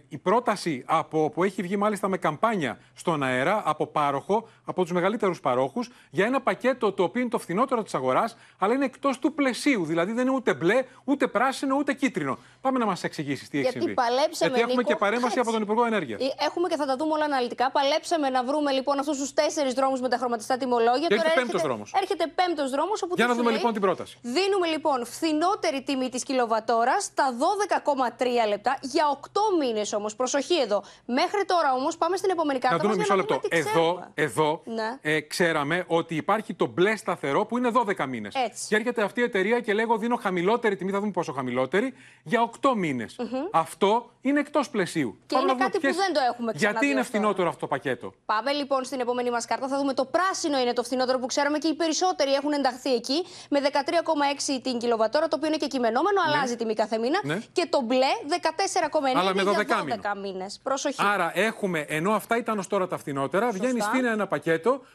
η πρόταση από, που έχει βγει μάλιστα με καμπάνια στον αέρα από πάροχο, από τους μεγαλύτερους παρόχους, για ένα πακέτο το οποίο είναι το φθηνότερο της αγοράς, αλλά είναι εκτός του πλαισίου. Δηλαδή δεν είναι ούτε μπλε, ούτε πράσινο, ούτε κίτρινο. Πάμε να μας εξηγήσεις τι έχει Γιατί συμβεί. παλέψαμε, Γιατί έχουμε Νίκο, και παρέμβαση έτσι. από τον Υπουργό Ενέργειας. Ε, Έχουμε και θα τα δούμε όλα αναλυτικά. Παλέψαμε να βρούμε λοιπόν αυτούς τους τέσσερις δρόμους με τα χρωματιστά τιμολόγια. Και έρχεται Τώρα πέμπτος δρόμος. Έρχεται πέμπτος δρόμος. Για να δούμε λοιπόν την πρόταση. Δίνουμε λοιπόν φθηνότερη τιμή της κιλοβατόρας στα 12,3 λεπτά για 8 μήνες όμως. Προσοχή εδώ. Μέχρι τώρα όμως πάμε στην επόμενη κάρτα. Να δούμε μας μισό για να λεπτό. δούμε τι Εδώ, ξέρουμε. εδώ Ναι. ε, ξέραμε ότι υπάρχει το μπλε σταθερό που είναι 12 μήνες. Έτσι. Και έρχεται αυτή η εταιρεία και λέγω δίνω χαμηλότερη τιμή, θα δούμε πόσο χαμηλότερη, για 8 μήνες. Μμμ. Αυτό είναι εκτός πλαισίου. Και Πάμε είναι να δούμε κάτι που ποιες- δεν το έχουμε Γιατί ξαναδεί είναι αυτό. φθηνότερο αυτό το πακέτο; Πάμε λοιπόν στην επόμενη μας κάρτα. Θα δούμε το πράσινο είναι το φθηνότερο που ξέραμε και οι περισσότεροι έχουν ενταχθεί εκεί με 13,6 την κιλοβατόρα, το οποίο είναι και κειμενόμενο, Ναι. αλλάζει τιμή κάθε μήνα. Ναι. Και το μπλε 14,9 Αλλά με για 12 12 μήνες. Προσοχή. Άρα έχουμε, ενώ αυτά ήταν ως τώρα τα φθηνότερα, βγαίνει Σωστά. στην ένα πακέτο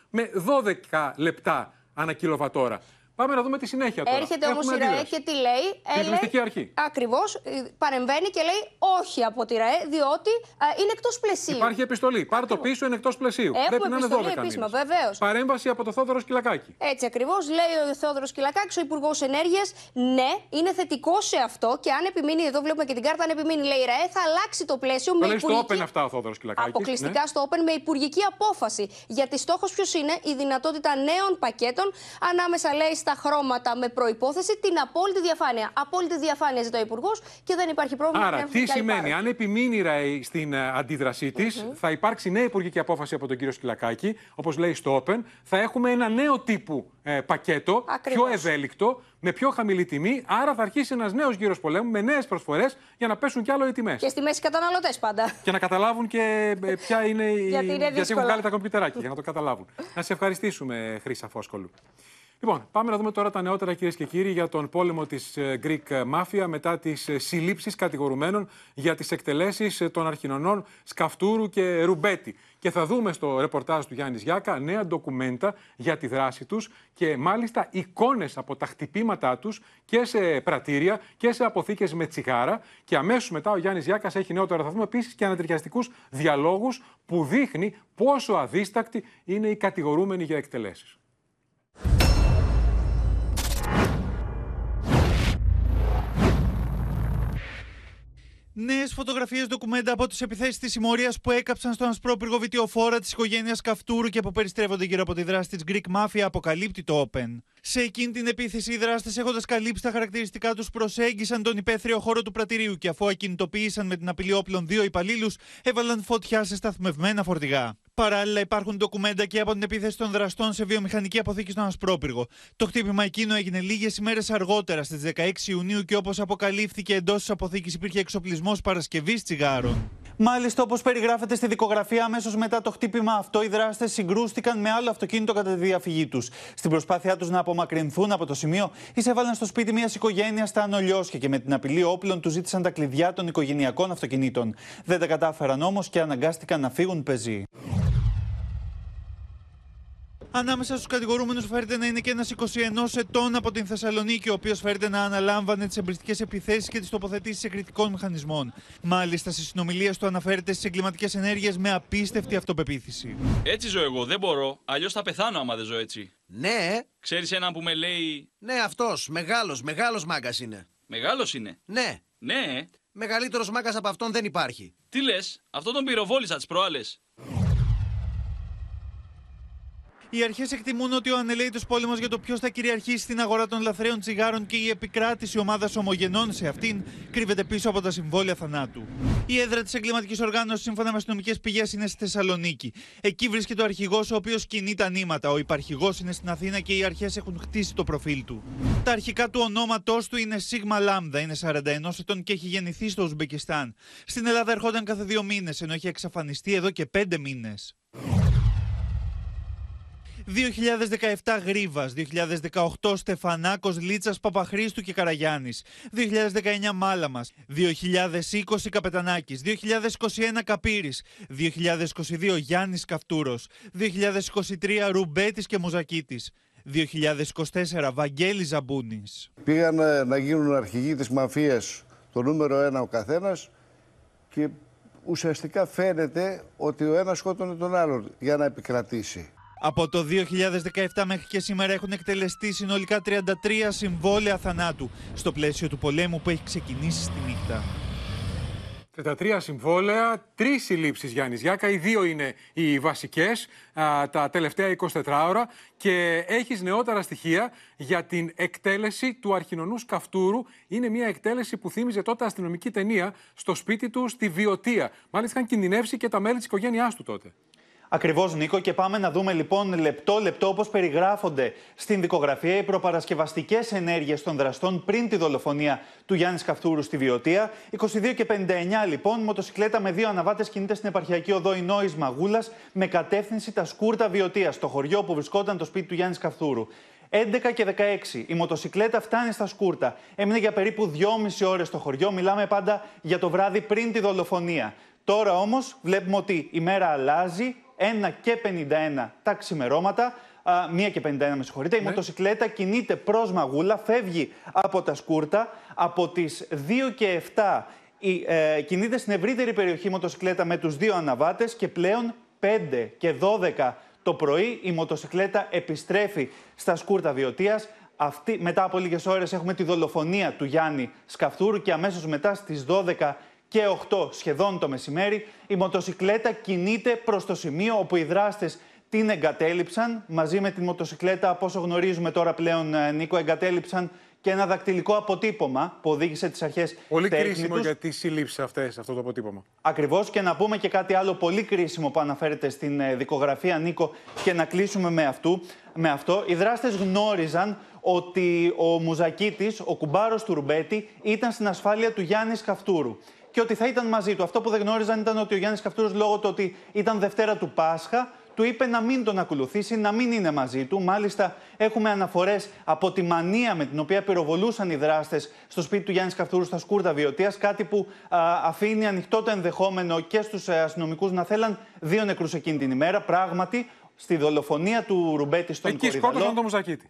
με 12 λεπτά ανά κιλοβατόρα. Πάμε να δούμε τη συνέχεια τώρα. Έρχεται όμως Έχουμε η ΡΑΕ αντίδραση. και τι λέει. Την ρυθμιστική αρχή. Ακριβώς. Παρεμβαίνει και λέει όχι από τη ΡΑΕ, διότι ε, είναι εκτός πλαισίου. Υπάρχει επιστολή. Πάρ το πίσω, είναι εκτός πλαισίου. Έχουμε Πρέπει να είναι 12 επιστολή επίσημα, μήνες. βεβαίως. Παρέμβαση από το Θόδωρο Σκυλακάκη. Έτσι ακριβώς, λέει ο Θεόδωρο Κυλακάκη, ο Υπουργός Ενέργειας. Ναι, είναι θετικό σε αυτό και αν επιμείνει, εδώ βλέπουμε και την κάρτα, αν επιμείνει, λέει η ΡΑΕ, θα αλλάξει το πλαίσιο Το με λέει στο υπουργική Open αυτά ο Θόδωρος Σκυλακάκης. Αποκλειστικά στο Open με υπουργική απόφαση. Γιατί στόχος ποιος είναι; Η δυνατότητα νέων πακέτων ανάμεσα, λέει, στα χρώματα με προπόθεση την απόλυτη διαφάνεια. Απόλυτη διαφάνεια ζητάει ο Υπουργός και δεν υπάρχει πρόβλημα. Άρα, δεν τι έχουν και άλλοι σημαίνει, πάροχοι. αν επιμείνει η ΡΑΕ στην ε, αντίδρασή της, θα υπάρξει νέα υπουργική απόφαση από τον κύριο Σκυλακάκη, όπως λέει στο Open. Θα έχουμε ένα νέο τύπου ε, πακέτο, Ακριβώς. πιο ευέλικτο, με πιο χαμηλή τιμή. Άρα θα αρχίσει ένας νέος γύρος πολέμου με νέες προσφορές για να πέσουν κι άλλο οι τιμές. Και στη μέση καταναλωτές πάντα. Και να καταλάβουν και ε, ποια είναι η. [laughs] Γιατί είναι γιατί δύσκολο. έχουν βγάλει τα κομπιουτεράκια, για να το καταλάβουν. να σε ευχαριστήσουμε, Χρήσα Φόσκολου. Λοιπόν, πάμε να δούμε τώρα τα νεότερα, κυρίες και κύριοι, για τον πόλεμο της Greek Mafia μετά τις συλλήψεις κατηγορουμένων για τις εκτελέσεις των αρχινωνών Σκαφτούρου και Ρουμπέτη. Και θα δούμε στο ρεπορτάζ του Γιάννης Γιάκα νέα ντοκουμέντα για τη δράση τους και μάλιστα εικόνες από τα χτυπήματά τους και σε πρατήρια και σε αποθήκες με τσιγάρα. Και αμέσως μετά ο Γιάννης Γιάκας έχει νεότερα. Θα δούμε επίσης και ανατριχιαστικούς διαλόγους που δείχνει πόσο αδίστακτοι είναι οι κατηγορούμενοι για εκτελέσεις. Νέες φωτογραφίες ντοκουμέντα από τις επιθέσεις της συμμορίας που έκαψαν στον ασπρόπυργο βιτιοφόρα της οικογένειας Καυτούρου και που περιστρέφονται γύρω από τη δράση της Greek Mafia αποκαλύπτει το Open. Σε εκείνη την επίθεση, οι δράστες, έχοντας καλύψει τα χαρακτηριστικά τους, προσέγγισαν τον υπαίθριο χώρο του πρατηρίου και αφού ακινητοποίησαν με την απειλή όπλων δύο υπαλλήλους, έβαλαν φωτιά σε σταθμευμένα φορτηγά. Παράλληλα, υπάρχουν ντοκουμέντα και από την επίθεση των δραστών σε βιομηχανική αποθήκη στον Ασπρόπυργο. Το χτύπημα εκείνο έγινε λίγες ημέρες αργότερα, στις 16 Ιουνίου, και όπως αποκαλύφθηκε εντός της αποθήκης υπήρχε εξοπλισμός παρασκευής τσιγάρων. Μάλιστα, όπως περιγράφεται στη δικογραφία, αμέσως μετά το χτύπημα αυτό, οι δράστες συγκρούστηκαν με άλλο αυτοκίνητο κατά τη διαφυγή τους. Στην προσπάθειά τους να απομακρυνθούν από το σημείο, εισέβαλαν στο σπίτι μιας οικογένειας στα Ανολιώσια και με την απειλή όπλων τους ζήτησαν τα κλειδιά των οικογενειακών αυτοκινήτων. Δεν τα κατάφεραν όμως και αναγκάστηκαν να φύγουν πεζοί. Ανάμεσα στους κατηγορούμενους φέρεται να είναι και ένας 21 ετών από την Θεσσαλονίκη, ο οποίος φέρεται να αναλάμβανε τις εμπριστικές επιθέσεις και τις τοποθετήσεις εκρητικών μηχανισμών. Μάλιστα, στι συνομιλίε του αναφέρεται στις εγκληματικές ενέργειες με απίστευτη αυτοπεποίθηση. Έτσι ζω εγώ, δεν μπορώ. Αλλιώς θα πεθάνω άμα δεν ζω έτσι. Ναι. Ξέρεις έναν που με λέει. Ναι, αυτός. Μεγάλος, μεγάλος μάγκας είναι. Μεγάλος είναι; Ναι. Ναι. Μεγαλύτερος μάγκας από αυτόν δεν υπάρχει. Τι λες, αυτό τον πυροβόλησα τις προάλλες. Οι αρχές εκτιμούν ότι ο ανελαίτο πόλεμος για το ποιος θα κυριαρχήσει στην αγορά των λαθρέων τσιγάρων και η επικράτηση ομάδας ομογενών σε αυτήν κρύβεται πίσω από τα συμβόλαια θανάτου. Η έδρα της εγκληματικής οργάνωσης, σύμφωνα με αστυνομικές πηγές, είναι στη Θεσσαλονίκη. Εκεί βρίσκεται ο αρχηγός, ο οποίος κινεί τα νήματα. Ο υπαρχηγός είναι στην Αθήνα και οι αρχές έχουν χτίσει το προφίλ του. Τα αρχικά του ονόματός του είναι Σίγμα Λάμδα, είναι 41 ετών και έχει γεννηθεί στο Ουσμπεκιστάν. Στην Ελλάδα ερχόταν κάθε δύο μήνες, ενώ έχει εξαφανιστεί εδώ και πέντε μήνες. 2017 Γρίβας, 2018 Στεφανάκος, Λίτσας, Παπαχρήστου και Καραγιάννης, 2019 Μάλαμας, 2020 Καπετανάκης, 2021 Καπύρης, 2022 Γιάννης Καυτούρος, 2023 Ρουμπέτης και Μουζακίτης, 2024 Βαγγέλης Ζαμπούνης. Πήγαν ε, να γίνουν αρχηγοί της μαφίας το νούμερο ένα ο καθένας και ουσιαστικά φαίνεται ότι ο ένας σκότωνε τον άλλον για να επικρατήσει. Από το 2017 μέχρι και σήμερα έχουν εκτελεστεί συνολικά 33 συμβόλαια θανάτου στο πλαίσιο του πολέμου που έχει ξεκινήσει στη νύχτα. 33 συμβόλαια, τρεις συλλήψεις Γιάννης Γιάκα. Οι δύο είναι οι βασικές τα τελευταία 24 ώρα. Και έχεις νεότερα στοιχεία για την εκτέλεση του αρχινονούς Σκαφτούρου. Είναι μια εκτέλεση που θύμιζε τότε αστυνομική ταινία στο σπίτι του στη Βιωτία. Μάλιστα είχαν κινδυνεύσει και τα μέλη της οικογένειάς του τότε. Ακριβώς, Νίκο, και πάμε να δούμε λοιπόν λεπτό-λεπτό όπως περιγράφονται στην δικογραφία οι προπαρασκευαστικές ενέργειες των δραστών πριν τη δολοφονία του Γιάννη Καυτούρου στη Βιωτία. 22 και 59 λοιπόν, μοτοσυκλέτα με δύο αναβάτες κινείται στην επαρχιακή οδό Ινόη Μαγούλας με κατεύθυνση τα σκούρτα Βιωτία, στο χωριό που βρισκόταν το σπίτι του Γιάννη Καυτούρου. 11 και 16. Η μοτοσυκλέτα φτάνει στα σκούρτα. Έμεινε για περίπου 2,5 ώρες στο χωριό. Μιλάμε πάντα για το βράδυ πριν τη δολοφονία. Τώρα όμως βλέπουμε ότι η μέρα αλλάζει, 1 και 51 τα ξημερώματα. 1 και 51 με συγχωρείτε. Η ναι. μοτοσυκλέτα κινείται προς Μαγούλα, φεύγει από τα σκούρτα. Από τις 2 και 7 η, ε, κινείται στην ευρύτερη περιοχή η μοτοσυκλέτα με τους δύο αναβάτες και πλέον 5 και 12 το πρωί η μοτοσυκλέτα επιστρέφει στα σκούρτα Βιωτίας. Αυτή, μετά από λίγες ώρες έχουμε τη δολοφονία του Γιάννη Σκαφτούρου και αμέσως μετά στις 12 και 8 σχεδόν το μεσημέρι, η μοτοσυκλέτα κινείται προς το σημείο όπου οι δράστες την εγκατέλειψαν. Μαζί με τη μοτοσυκλέτα, από όσο γνωρίζουμε τώρα πλέον, ε, Νίκο, εγκατέλειψαν και ένα δακτυλικό αποτύπωμα που οδήγησε τις αρχές Πολύ κρίσιμο για τι συλλήψει αυτές, αυτό το αποτύπωμα. Ακριβώς. Και να πούμε και κάτι άλλο πολύ κρίσιμο που αναφέρεται στην ε, δικογραφία, Νίκο, και να κλείσουμε με, αυτού, με αυτό. Οι δράστες γνώριζαν ότι ο Μουζακίτης, ο κουμπάρος του Ρουμπέτη, ήταν στην ασφάλεια του Γιάννης Καυτούρου και ότι θα ήταν μαζί του. Αυτό που δεν γνώριζαν ήταν ότι ο Γιάννης Καυτούρος, λόγω του ότι ήταν Δευτέρα του Πάσχα, του είπε να μην τον ακολουθήσει, να μην είναι μαζί του. Μάλιστα, έχουμε αναφορές από τη μανία με την οποία πυροβολούσαν οι δράστες στο σπίτι του Γιάννης Καυτούρου στα Σκούρδα Βιωτία. Κάτι που α, αφήνει ανοιχτό το ενδεχόμενο και στους αστυνομικούς να θέλαν δύο νεκρούς εκείνη την ημέρα. Πράγματι, στη δολοφονία του Ρουμπέτη στον Εκεί Κορυδαλό. σκότωσαν τον Μουζακίτη.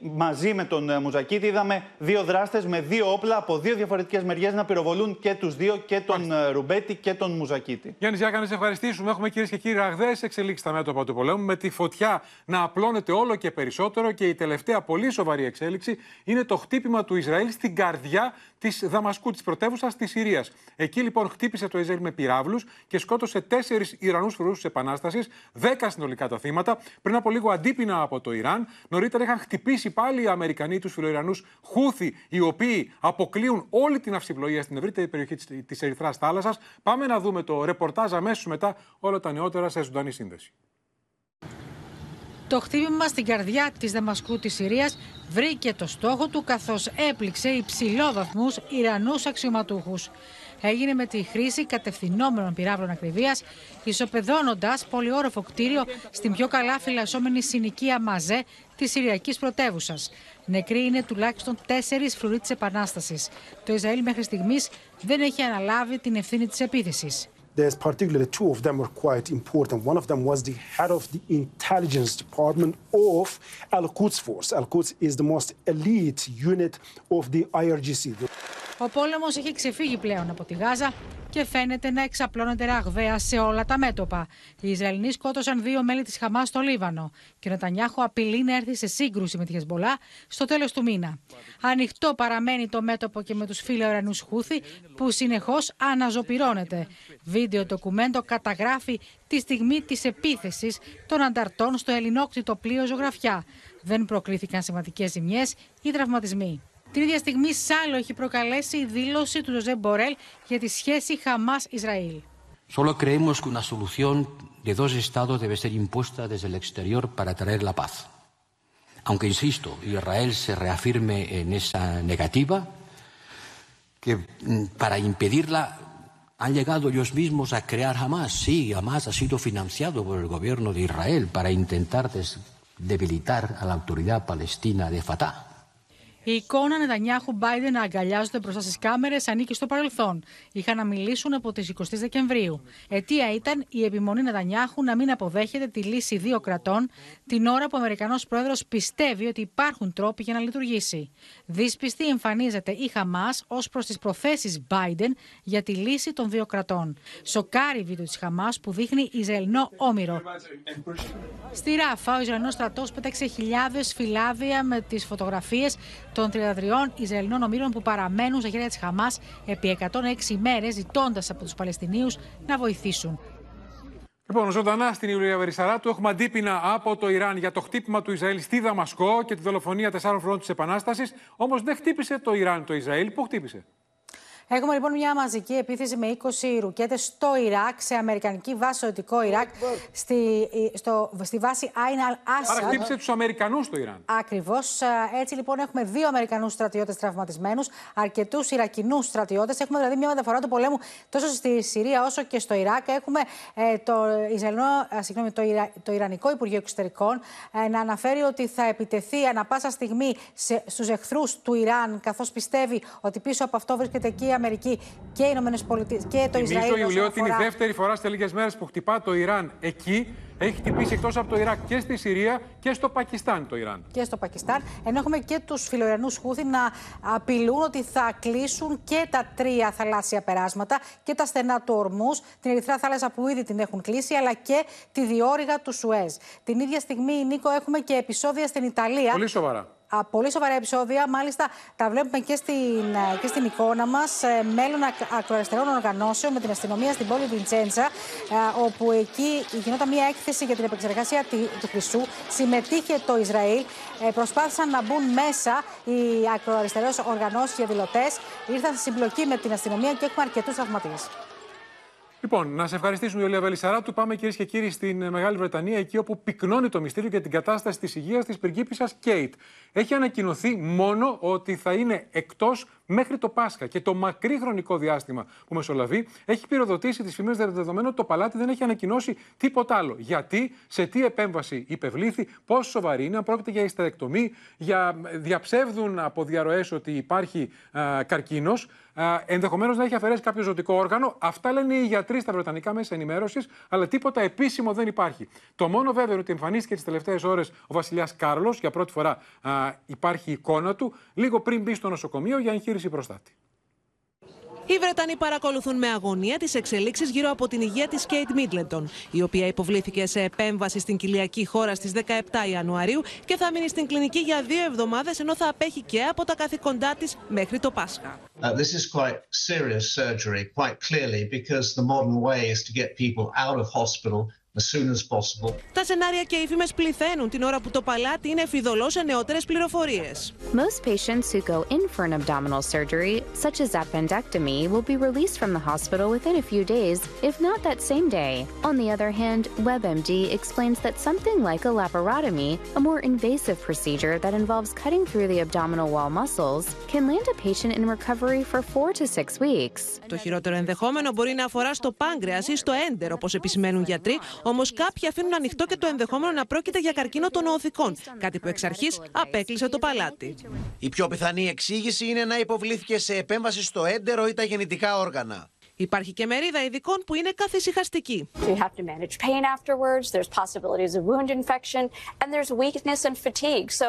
Μαζί με τον ε, Μουζακίτη είδαμε δύο δράστες με δύο όπλα από δύο διαφορετικές μεριές να πυροβολούν και τους δύο, και τον ε, Ρουμπέτη και τον Μουζακίτη. Γιάννης Ζιάκα, να σε ευχαριστήσουμε. Έχουμε κυρίες και κύριοι ραγδαίες εξελίξεις στα μέτωπα του πολέμου, με τη φωτιά να απλώνεται όλο και περισσότερο. Και η τελευταία πολύ σοβαρή εξέλιξη είναι το χτύπημα του Ισραήλ στην καρδιά της Δαμασκού, της πρωτεύουσας της Συρίας. Εκεί λοιπόν χτύπησε το Ισραήλ με πυράβλους και σκότωσε τέσσερις Ιρανούς φρουρού της Επανάστασης, δέκα συνολικά τα θύματα. Πριν από λίγο αντίπεινα από το Ιράν. Νωρίτερα είχαν χτυπήσει πάλι οι Αμερικανοί τους φιλοϊρανούς Χούθη, οι οποίοι αποκλείουν όλη την αυσιπλοεία στην ευρύτερη περιοχή της Ερυθράς θάλασσας. Πάμε να δούμε το ρεπορτάζ αμέσως μετά όλα τα νεότερα σε ζωντανή σύνδεση. Το χτύπημα στην καρδιά της Δαμασκού της Συρίας βρήκε το στόχο του καθώς έπληξε υψηλόβαθμους Ιρανούς αξιωματούχους. Έγινε με τη χρήση κατευθυνόμενων πυράβλων ακριβίας, ισοπεδώνοντας πολυόροφο κτίριο στην πιο καλά φυλασσόμενη συνοικία Μαζέ της Συριακής πρωτεύουσας. Νεκροί είναι τουλάχιστον τέσσερις φρουροί της Επανάστασης. Το Ισραήλ μέχρι στιγμής δεν έχει αναλάβει την ευθύνη της επίθεσης. There's particularly two of them were quite important. One of them was the head of the intelligence department of Al Quds Force. Al Quds is the most elite unit of the IRGC. Ο πόλεμο έχει ξεφύγει πλέον από τη Γάζα και φαίνεται να εξαπλώνεται ραγδαία σε όλα τα μέτωπα. Οι Ισραηλινοί σκότωσαν δύο μέλη της Χαμάς στο Λίβανο και ο Νετανιάχου απειλεί να έρθει σε σύγκρουση με τη Χεσμολά στο τέλος του μήνα. Ανοιχτό παραμένει το μέτωπο και με τους φιλοερανού Χούθη που συνεχώς αναζωπυρώνεται. Βίντεο ντοκουμέντο καταγράφει τη στιγμή της επίθεσης των ανταρτών στο ελληνόκτητο πλοίο Ζωγραφιά. Δεν προκλήθηκαν σημαντικές ζημιές ή τραυματισμοί. Την ίδια στιγμή, Σάλο έχει προκαλέσει η δήλωση του Ζωζέ Μπορέλ για τη σχέση Χαμάς-Ισραήλ. Solo creemos que una solución de dos estados debe ser impuesta desde el exterior para traer la paz. Aunque, insisto, Israel se reafirme en esa negativa, que para impedirla han llegado ellos mismos a crear Hamas. Sí, Hamas ha sido financiado por el gobierno de Israel para intentar debilitar a la autoridad palestina de Fatah. Η εικόνα Νετανιάχου Μπάιντεν να αγκαλιάζονται μπροστά στις κάμερες ανήκει στο παρελθόν. Είχαν να μιλήσουν από τις 20 Δεκεμβρίου. Αιτία ήταν η επιμονή Νετανιάχου να μην αποδέχεται τη λύση δύο κρατών, την ώρα που ο Αμερικανός πρόεδρος πιστεύει ότι υπάρχουν τρόποι για να λειτουργήσει. Δύσπιστη εμφανίζεται η Χαμάς ως προς τις προθέσεις Biden για τη λύση των δύο κρατών. Σοκάρει βίντεο της Χαμάς που δείχνει Ισραηλινό όμηρο. Στη Ράφα, ο Ισραηλινός στρατός πέταξε χιλιάδες φυλάδια με τις φωτογραφίες των 33 Ισραηλινών ομήρων που παραμένουν στα χέρια της Χαμάς επί 106 ημέρε, ζητώντας από τους Παλαιστινίους να βοηθήσουν. Λοιπόν, ζωντανά στην Ιουλία Βερισσαράτου έχουμε αντίπεινα από το Ιράν για το χτύπημα του Ισραήλ στη Δαμασκό και τη δολοφονία τεσσάρων φρουρών της Επανάστασης. Όμως δεν χτύπησε το Ιράν το Ισραήλ. Πού χτύπησε; Έχουμε λοιπόν μια μαζική επίθεση με 20 ρουκέτες στο Ιράκ, σε αμερικανική βάση στο δυτικό Ιράκ, στη, στο, στη βάση Άιν Αλ Άσαντ. Άρα χτύπησε τους Αμερικανούς στο Ιράν. Ακριβώς. Έτσι λοιπόν έχουμε δύο Αμερικανούς στρατιώτες τραυματισμένους, αρκετούς Ιρακινούς στρατιώτες. Έχουμε δηλαδή μια μεταφορά του πολέμου τόσο στη Συρία όσο και στο Ιράκ. Έχουμε ε, το, Ισραηλινό, ε, συγγνώμη, το, Ιρα, το Ιρανικό Υπουργείο Εξωτερικών ε, να αναφέρει ότι θα επιτεθεί ανα πάσα στιγμή στους εχθρούς του Ιράν, καθώς πιστεύει ότι πίσω από αυτό βρίσκεται εκεί Αμερική και οι Ηνωμένες Πολιτείε και το Ισραήλ. Νομίζω, Ιουλίου, ότι είναι η δεύτερη φορά σε λίγες μέρες που χτυπά το Ιράν εκεί. Έχει χτυπήσει εκτός από το Ιράκ και στη Συρία και στο Πακιστάν το Ιράν. Και στο Πακιστάν. Ενώ έχουμε και τους φιλοϊρανούς Χούθη να απειλούν ότι θα κλείσουν και τα τρία θαλάσσια περάσματα και τα στενά του Ορμούς, την Ερυθρά θάλασσα που ήδη την έχουν κλείσει, αλλά και τη διόρυγα του Σουέζ. Την ίδια στιγμή, Νίκο, έχουμε και επεισόδια στην Ιταλία. Πολύ σοβαρά πολύ σοβαρά επεισόδια. Μάλιστα, τα βλέπουμε και στην, και στην εικόνα μας. Μέλλον ακροαριστερών οργανώσεων με την αστυνομία στην πόλη Βιντσέντσα, όπου εκεί γινόταν μια έκθεση για την επεξεργασία του χρυσού. Συμμετείχε το Ισραήλ. Ε, προσπάθησαν να μπουν μέσα οι ακροαριστερές οργανώσεις και δηλωτές. Ήρθαν σε συμπλοκή με την αστυνομία και έχουμε αρκετούς τραυματίες. Λοιπόν, να σε ευχαριστήσουμε, Ιωλία Βελισσαράτου. Πάμε κυρίες και κύριοι στην Μεγάλη Βρετανία, εκεί όπου πυκνώνει το μυστήριο για την κατάσταση της υγείας της πριγκίπισσας Κέιτ. Έχει ανακοινωθεί μόνο ότι θα είναι εκτός μέχρι το Πάσχα και το μακρύ χρονικό διάστημα που μεσολαβεί έχει πυροδοτήσει τις φήμες δεδομένου ότι το παλάτι δεν έχει ανακοινώσει τίποτα άλλο. Γιατί, σε τι επέμβαση υπευλήθη, πόσο σοβαρή είναι, αν πρόκειται για ιστερεκτομή, για διαψεύδουν από διαρροές ότι υπάρχει καρκίνος, ενδεχομένως να έχει αφαιρέσει κάποιο ζωτικό όργανο. Αυτά λένε οι γιατροί στα βρετανικά μέσα ενημέρωσης, αλλά τίποτα επίσημο δεν υπάρχει. Το μόνο βέβαιο είναι ότι εμφανίστηκε τις τελευταίες ώρες ο βασιλιάς Κάρλος. Για πρώτη φορά α, υπάρχει εικόνα του, λίγο πριν μπει στο νοσοκομείο για εγχείρηση προστάτη. Οι Βρετανοί παρακολουθούν με αγωνία τις εξελίξεις γύρω από την υγεία της Κέιτ Μίτλετον, η οποία υποβλήθηκε σε επέμβαση στην κοιλιακή χώρα στις 17 Ιανουαρίου και θα μείνει στην κλινική για δύο εβδομάδες, ενώ θα απέχει και από τα καθήκοντά της μέχρι το Πάσχα. Uh, this is quite serious surgery, quite clearly, because the modern way is to get people out of hospital as soon as possible. Τα σενάρια και οι φήμες πληθαίνουν την ώρα που το παλάτι είναι φιδωλό σε νεότερες πληροφορίες. Most patients who go in for an abdominal surgery, such as appendectomy, will be released from the hospital within a few days, if not that same day. On the other hand, WebMD explains that something like a laparotomy, a more invasive procedure that involves cutting through the abdominal wall muscles, can land a patient in recovery for four to six weeks. Το χειρότερο ενδεχόμενο μπορεί να αφορά στο πάγκρεας ή στο έντερο, όπως επισημαίνουν γιατροί, Όμως κάποιοι αφήνουν ανοιχτό και το ενδεχόμενο να πρόκειται για καρκίνο των οθικών, κάτι που εξ αρχής απέκλεισε το παλάτι. Η πιο πιθανή εξήγηση είναι να υποβλήθηκε σε επέμβαση στο έντερο ή τα γεννητικά όργανα. Υπάρχει και μερίδα ειδικών που είναι καθησυχαστική. You have to manage pain afterwards, there's possibilities of wound infection, and there's weakness and fatigue. So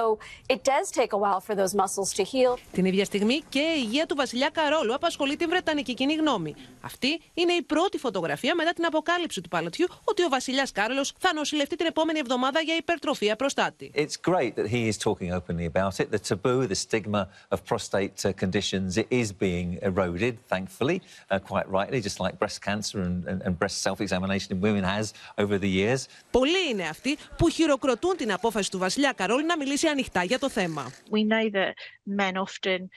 it does take a while for those muscles to heal. Την ίδια στιγμή και η υγεία του βασιλιά Καρόλου απασχολεί την Βρετανική κοινή γνώμη. Αυτή είναι η πρώτη φωτογραφία μετά την αποκάλυψη του παλατιού ότι ο βασιλιάς Κάρολος θα νοσηλευτεί την επόμενη εβδομάδα για υπερτροφία προστάτη. It's great that he is talking openly about it. The taboo, the stigma of prostate conditions is being eroded, thankfully, uh, quite rightly, just like breast cancer and, and, and breast self-examination in women has over the years. Πολλοί είναι αυτοί που χειροκροτούν την απόφαση του βασιλιά Καρόλου να μιλήσει ανοιχτά για το θέμα. We know that men often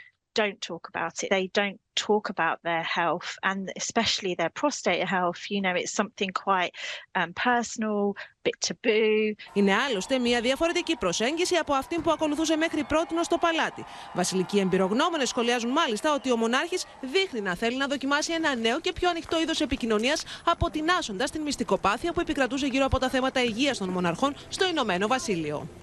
don't talk about it. They don't talk about their health and especially their prostate health. You know, it's something quite um, personal, bit taboo. Είναι άλλωστε μια διαφορετική προσέγγιση από αυτή που ακολουθούσε μέχρι πρώτη στο παλάτι. Βασιλικοί εμπειρογνώμονες σχολιάζουν μάλιστα ότι ο μονάρχης δείχνει να θέλει να δοκιμάσει ένα νέο και πιο ανοιχτό είδος επικοινωνίας, αποτινάσοντας την μυστικοπάθεια που επικρατούσε γύρω από τα θέματα υγείας των μοναρχών στο Ηνωμένο Βασίλειο.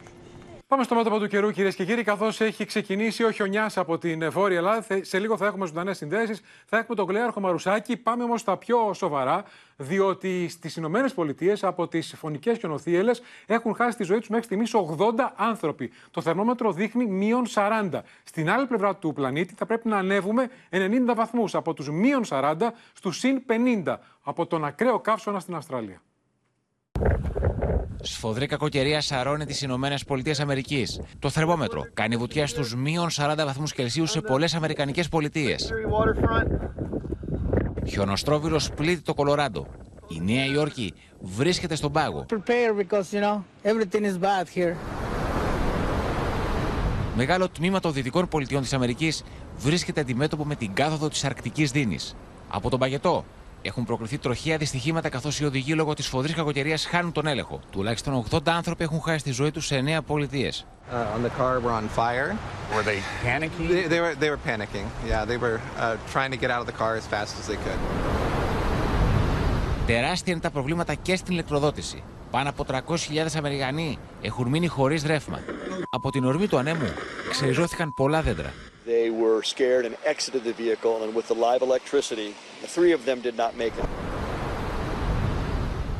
Πάμε στο μέτωπο του καιρού, κυρίες και κύριοι, καθώς έχει ξεκινήσει ο χιονιάς από την Βόρεια Ελλάδα. Σε λίγο θα έχουμε ζωντανές συνδέσεις. Θα έχουμε τον Κλέαρχο Μαρουσάκη. Πάμε όμως στα πιο σοβαρά, διότι στις Ηνωμένες Πολιτείες από τις φωνικές χιονοθύελες έχουν χάσει τη ζωή τους μέχρι στιγμής 80 άνθρωποι. Το θερμόμετρο δείχνει μείον 40. Στην άλλη πλευρά του πλανήτη θα πρέπει να ανέβουμε 90 βαθμούς από τους μείον 40 στους συν 50 από τον ακραίο καύσωνα στην Αυστραλία. Σφοδρή κακοκαιρία σαρώνει τις Ηνωμένες Πολιτείες Αμερικής. Το θερμόμετρο κάνει βουτιά στους μείον 40 βαθμούς Κελσίου σε πολλές Αμερικανικές πολιτείες. Χιονοστρόβιλος πλήττει το Κολοράντο. Η Νέα Υόρκη βρίσκεται στον πάγο. Μεγάλο τμήμα των δυτικών πολιτιών της Αμερικής βρίσκεται αντιμέτωπο με την κάθοδο της Αρκτικής Δίνης. Από τον Παγετό έχουν προκριθεί τροχαία δυστυχήματα καθώς οι οδηγοί λόγω της φοδρή κακοκαιρίας χάνουν τον έλεγχο. Τουλάχιστον 80 άνθρωποι έχουν χάσει τη ζωή τους σε 9 πολιτείες. Uh, on the car were on fire. Were they panicking? They, they, were, they were panicking. Yeah, they were uh, trying to get out of the car as fast as they could. Τεράστια είναι τα προβλήματα και στην ηλεκτροδότηση. Πάνω από 300.000 Αμερικανοί έχουν μείνει χωρίς ρεύμα. Από την ορμή του ανέμου ξεριζώθηκαν πολλά δέντρα. They were scared and exited the vehicle, and with the live electricity, the three of them did not make it.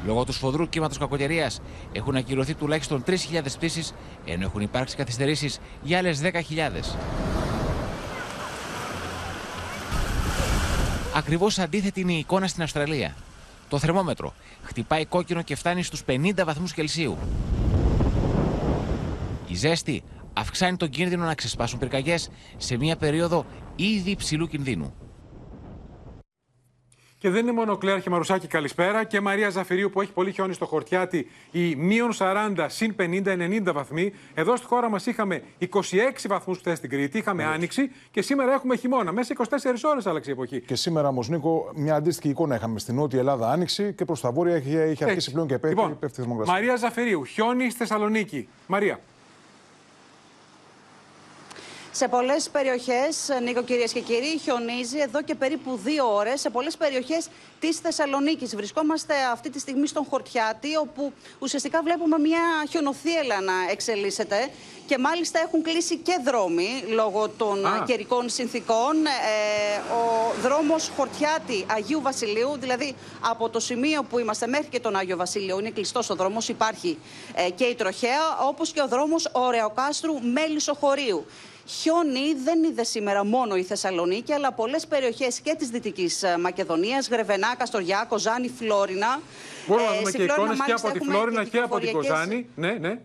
Λόγω του σφοδρού κύματος κακοκαιρίας έχουν ακυρωθεί τουλάχιστον 3.000 πτήσεις, ενώ έχουν υπάρξει καθυστερήσεις για άλλες 10.000. Ακριβώς αντίθετη είναι η εικόνα στην Αυστραλία. Το θερμόμετρο χτυπάει κόκκινο και φτάνει στους 50 βαθμούς Κελσίου. Η ζέστη αυξάνει τον κίνδυνο να ξεσπάσουν πυρκαγιές σε μια περίοδο ήδη υψηλού κινδύνου. Και δεν είναι μόνο Κλέαρχη Μαρουσάκη, καλησπέρα. Και Μαρία Ζαφυρίου που έχει πολύ χιόνι στο χορτιάτι, η μείον 40 συν 50-90 βαθμοί. Εδώ στη χώρα μας είχαμε 26 βαθμούς χθες στην Κρήτη, είχαμε ναι. άνοιξη και σήμερα έχουμε χειμώνα. Μέσα 24 ώρες άλλαξε η εποχή. Και σήμερα όμως, Νίκο, μια αντίστοιχη εικόνα είχαμε στην Νότια Ελλάδα άνοιξη και προς τα βόρεια έχει, έχει αρχίσει πλέον και πέφτει, λοιπόν, πέφτει θερμοκρασία. Μαρία Ζαφυρίου, χιόνι στη Θεσσαλονίκη. Μαρία. Σε πολλές περιοχές, Νίκο, κυρίες και κύριοι, χιονίζει εδώ και περίπου δύο ώρες σε πολλές περιοχές της Θεσσαλονίκης. Βρισκόμαστε αυτή τη στιγμή στον Χορτιάτη, όπου ουσιαστικά βλέπουμε μια χιονοθύελα να εξελίσσεται. Και μάλιστα έχουν κλείσει και δρόμοι λόγω των Α. καιρικών συνθήκων. Ε, ο δρόμος Χορτιάτη Αγίου Βασιλείου, δηλαδή από το σημείο που είμαστε μέχρι και τον Άγιο Βασίλειο, είναι κλειστός ο δρόμος. Υπάρχει ε, και η τροχέα, όπως και ο δρόμος Ωρεοκάστρου Μέλισσο Χωρίου. Χιόνι δεν είδε σήμερα μόνο η Θεσσαλονίκη, αλλά πολλές περιοχές και της Δυτικής Μακεδονίας, Γρεβενά, Καστοριά, Κοζάνη, Φλόρινα. Μπορούμε να Ε, δούμε στη και Φλόρινα, εικόνες και μάλιστα, από τη έχουμε Φλόρινα και από την κυκλοφοριακές- Κοζάνη. Ναι, ναι.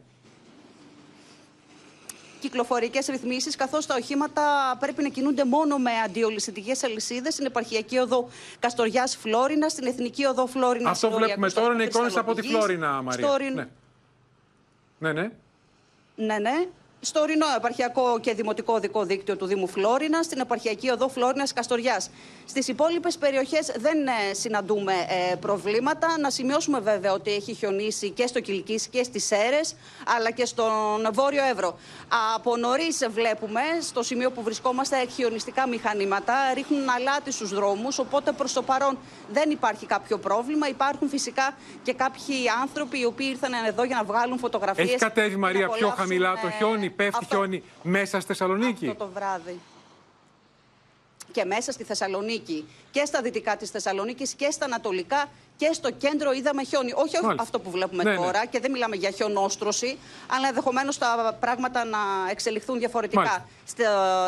κυκλοφορικές ρυθμίσεις καθώς τα οχήματα πρέπει να κινούνται μόνο με αντιολυσθητικές αλυσίδες στην επαρχιακή οδό Καστοριάς Φλόρινα, στην εθνική οδό Φλόρινα. Αυτό βλέπουμε τώρα είναι εικόνες από τη Φλόρινα, Μαρία. Στο ορειν- Ναι. ναι, ναι. Ναι, ναι. Στο ορεινό επαρχιακό και δημοτικό οδικό δίκτυο του Δήμου Φλόρινα, στην επαρχιακή οδό Φλόρινας Καστοριάς. Στις υπόλοιπες περιοχές δεν ε, συναντούμε ε, προβλήματα. Να σημειώσουμε βέβαια ότι έχει χιονίσει και στο Κυλκής και στις Σέρες, αλλά και στον Βόρειο Εύρο. Από νωρίς βλέπουμε, στο σημείο που βρισκόμαστε, χιονιστικά μηχανήματα ρίχνουν αλάτι στους δρόμους. Οπότε προς το παρόν δεν υπάρχει κάποιο πρόβλημα. Υπάρχουν φυσικά και κάποιοι άνθρωποι οι οποίοι ήρθαν εδώ για να βγάλουν φωτογραφίες. Έχει κατέβει Μαρία πιο χαμηλά το χιόνι, πέφτει χιόνι μέσα στη Θεσσαλονίκη; Αυτό το βράδυ. Και μέσα στη Θεσσαλονίκη και στα δυτικά της Θεσσαλονίκης και στα ανατολικά και στο κέντρο είδαμε χιόνι. Όχι, όχι Μάλιστα. αυτό που βλέπουμε Ναι, ναι. τώρα και δεν μιλάμε για χιονόστρωση, αλλά ενδεχομένως τα πράγματα να εξελιχθούν διαφορετικά Μάλιστα. στη,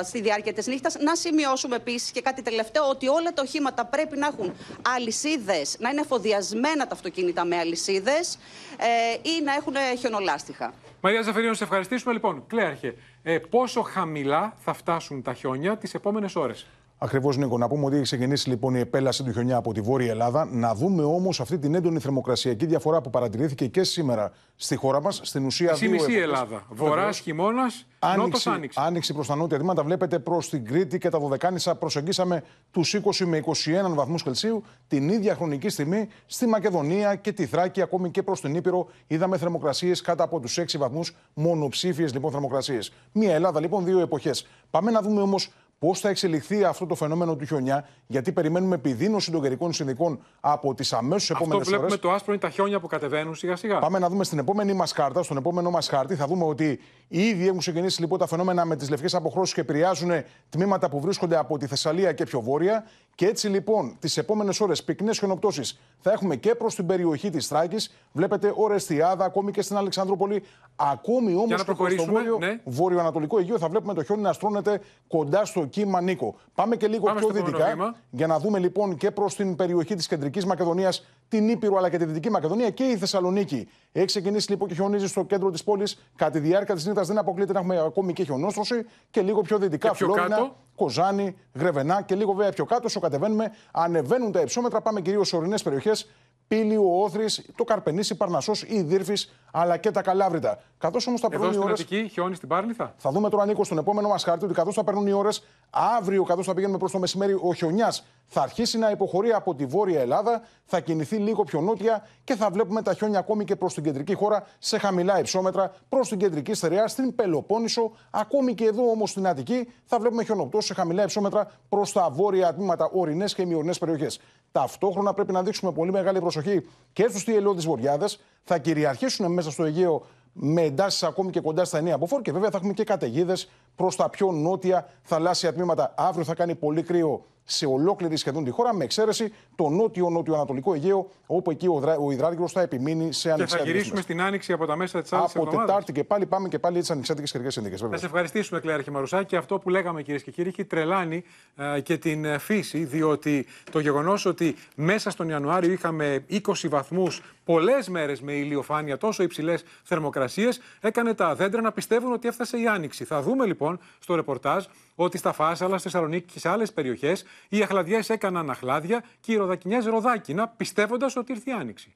στη διάρκεια της νύχτας. Να σημειώσουμε επίσης και κάτι τελευταίο ότι όλα τα οχήματα πρέπει να έχουν αλυσίδες, να είναι εφοδιασμένα τα αυτοκίνητα με αλυσίδες ε, ή να έχουν χιονολάστιχα. Μαρία Ζαφερίνου, να σε ευχαριστήσουμε. Λοιπόν, Κλέαρχε, ε, πόσο χαμηλά θα φτάσουν τα χιόνια τις επόμενες ώρες; Ακριβώς, Νίκο. Να πούμε ότι έχει ξεκινήσει λοιπόν η επέλαση του χιονιά από τη Βόρεια Ελλάδα. Να δούμε όμως αυτή την έντονη θερμοκρασιακή διαφορά που παρατηρήθηκε και σήμερα στη χώρα μας. Στην ουσία, Μισή δύο μισή εποχές. Ελλάδα. Βορράς, Βεβαίως. χειμώνας, νότος Άνοιξη, άνοιξη. άνοιξη προς τα νότια τμήματα. Βλέπετε προς την Κρήτη και τα Δωδεκάνησα προσεγγίσαμε τους 20 με 21 βαθμούς Κελσίου. Την ίδια χρονική στιγμή στη Μακεδονία και τη Θράκη, ακόμη και προς την Ήπειρο, είδαμε θερμοκρασίες κάτω από τους 6 βαθμούς. Μονοψήφιες λοιπόν θερμοκρασίες. Μία Ελλάδα λοιπόν, δύο εποχές. Πάμε να δούμε όμως πώς θα εξελιχθεί αυτό το φαινόμενο του χιονιά, γιατί περιμένουμε επιδείνωση των καιρικών συνδικών από τις αμέσως Αυτό επόμενες βλέπουμε ώρες. το άσπρο είναι τα χιόνια που κατεβαίνουν σιγά σιγά. Πάμε να δούμε στην επόμενη μας κάρτα, στον επόμενο μας χάρτη. Θα δούμε ότι ήδη έχουν ξεκινήσει λοιπόν τα φαινόμενα με τις λευκές αποχρώσεις και επηρεάζουν τμήματα που βρίσκονται από τη Θεσσαλία και πιο βόρεια. Και έτσι λοιπόν τις επόμενες ώρες πυκνές χιονοπτώσει θα έχουμε και προς την περιοχή της Θράκης. Βλέπετε Ορεστιάδα, ακόμη και στην Αλεξανδρούπολη. Ακόμη όμως Για να και προς το προχωρήσουμε, βόρειο, ναι. βορειοανατολικό Αιγαίο θα βλέπουμε το χιόνι να στρώνεται κοντά στο κύμα Νίκο. Πάμε και λίγο Πάμε πιο στο επόμενο δυτικά βήμα. για να δούμε λοιπόν και προς την περιοχή της κεντρικής Μακεδονίας, την Ήπειρο αλλά και τη Δυτική Μακεδονία και η Θεσσαλονίκη. Έχει ξεκινήσει λοιπόν και χιονίζει στο κέντρο της πόλης. Κατά τη διάρκεια της νύχτας δεν αποκλείεται να έχουμε ακόμη και χιονόστρωση και λίγο πιο δυτικά Και πιο Φλόρινα, κάτω. Κοζάνη, Γρεβενά και λίγο βέβαια πιο κάτω. Όσο κατεβαίνουμε, ανεβαίνουν τα υψόμετρα. Πάμε κυρίως σε ορεινές περιοχές. Πύλη, ο Όθρης, το Καρπενήσι, Παρνασό, η Δύρφης αλλά και τα Καλάβρητα. Καθώς όμως τα Εδώ περνούν οι στην ώρες- Αττική, χιόνι στην Πάρνηθα. θα δούμε τώρα, Νίκος, στον επόμενο μας χάρτη ότι καθώς θα παίρνουν οι ώρες, αύριο, καθώς θα πηγαίνουμε προς το μεσημέρι, ο χιονιάς θα αρχίσει να υποχωρεί από τη Βόρεια Ελλάδα, θα κινηθεί λίγο πιο νότια και θα βλέπουμε τα χιόνια ακόμη και προς την κεντρική χώρα σε χαμηλά υψόμετρα, προς την κεντρική στερεά, στην Πελοπόννησο, ακόμη και εδώ όμως στην Αττική, θα βλέπουμε χιονοπτώσεις σε χαμηλά υψόμετρα προς τα βόρεια τμήματα, ορεινές και ημιορεινέ περιοχές. Ταυτόχρονα πρέπει να δείξουμε πολύ μεγάλη προσοχή και στους τυελώδει βορειάδε, θα κυριαρχήσουν μέσα στο Αιγαίο με εντάσεις ακόμη και κοντά στα 9 από φόρ και βέβαια θα έχουμε και καταιγίδες προς τα πιο νότια θαλάσσια τμήματα. Αύριο θα κάνει πολύ κρύο σε ολόκληρη σχεδόν τη χώρα, με εξαίρεση το νότιο-νότιο-ανατολικό Αιγαίο, όπου εκεί ο, δρα... ο υδράργυρος θα επιμείνει σε Και ανοιξιάτικε. θα γυρίσουμε στην άνοιξη από τα μέσα της άλλη Από Τετάρτη και πάλι πάμε και πάλι τις ανοιξιάτικε καιρικές συνθήκες. Να σε ευχαριστήσουμε, Κλέαρχη Μαρουσάκη. Αυτό που λέγαμε, κυρίες και κύριοι, έχει τρελάνει ε, και την ε, φύση, διότι το γεγονός ότι μέσα στον Ιανουάριο είχαμε 20 βαθμούς πολλές μέρες με ηλιοφάνεια, τόσο υψηλές θερμοκρασίες, έκανε τα δέντρα να πιστεύουν ότι έφτασε η άνοιξη. Θα δούμε λοιπόν στο ρεπορτάζ ότι στα Φάσαλα, στη Θεσσαλονίκη και σε άλλες περιοχές οι αχλαδιές έκαναν αχλάδια και οι ροδακινιές ροδάκινα, πιστεύοντας ότι ήρθε η άνοιξη.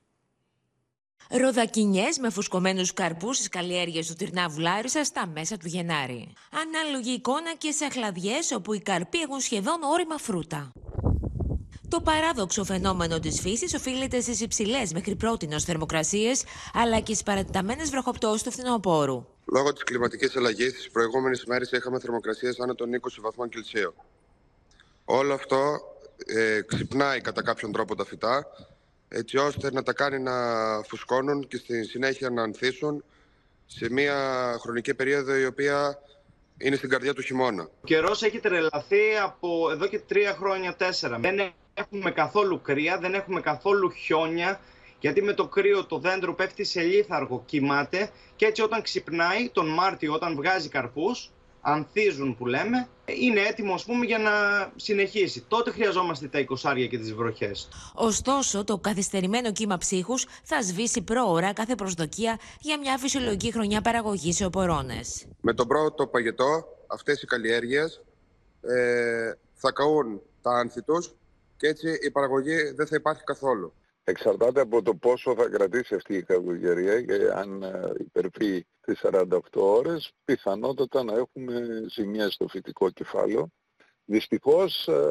Ροδακινιές με φουσκωμένους καρπούς στις καλλιέργειες του Τυρνάβου Λάρισα στα μέσα του Γενάρη. Ανάλογη εικόνα και σε αχλαδιές όπου οι καρποί έχουν σχεδόν όρημα φρούτα. Το παράδοξο φαινόμενο της φύσης οφείλεται στις υψηλές μέχρι πρότινος θερμοκρασίες, αλλά και στις παρατεταμένες βροχοπτώσεις του φθινοπόρου. Λόγω της κλιματικής αλλαγής, τις προηγούμενες ημέρε είχαμε θερμοκρασίες άνω των 20 βαθμών Κελσίου. Όλο αυτό ε, ξυπνάει κατά κάποιον τρόπο τα φυτά, έτσι ώστε να τα κάνει να φουσκώνουν και στη συνέχεια να ανθίσουν σε μια χρονική περίοδο η οποία είναι στην καρδιά του χειμώνα. Ο καιρός έχει τρελαθεί από εδώ και τρία χρόνια, τέσσερα. Δεν έχουμε καθόλου κρύα, δεν έχουμε καθόλου χιόνια, γιατί με το κρύο το δέντρο πέφτει σε λίθαργο, κοιμάται και έτσι όταν ξυπνάει τον Μάρτιο, όταν βγάζει καρπούς, ανθίζουν που λέμε, είναι έτοιμο ας πούμε για να συνεχίσει. Τότε χρειαζόμαστε τα εικοσάρια και τις βροχές. Ωστόσο, το καθυστερημένο κύμα ψύχους θα σβήσει πρόωρα κάθε προσδοκία για μια φυσιολογική χρονιά παραγωγής σε οπορώνες. Με τον πρώτο παγετό, αυτές οι καλλιέργειες ε, θα καούν τα άνθη τους και έτσι η παραγωγή δεν θα υπάρχει καθόλου. Εξαρτάται από το πόσο θα κρατήσει αυτή η κακοκαιρία και αν ε, υπερβεί τις 48 ώρες, πιθανότατα να έχουμε ζημιά στο φυτικό κεφάλαιο. Δυστυχώς ε,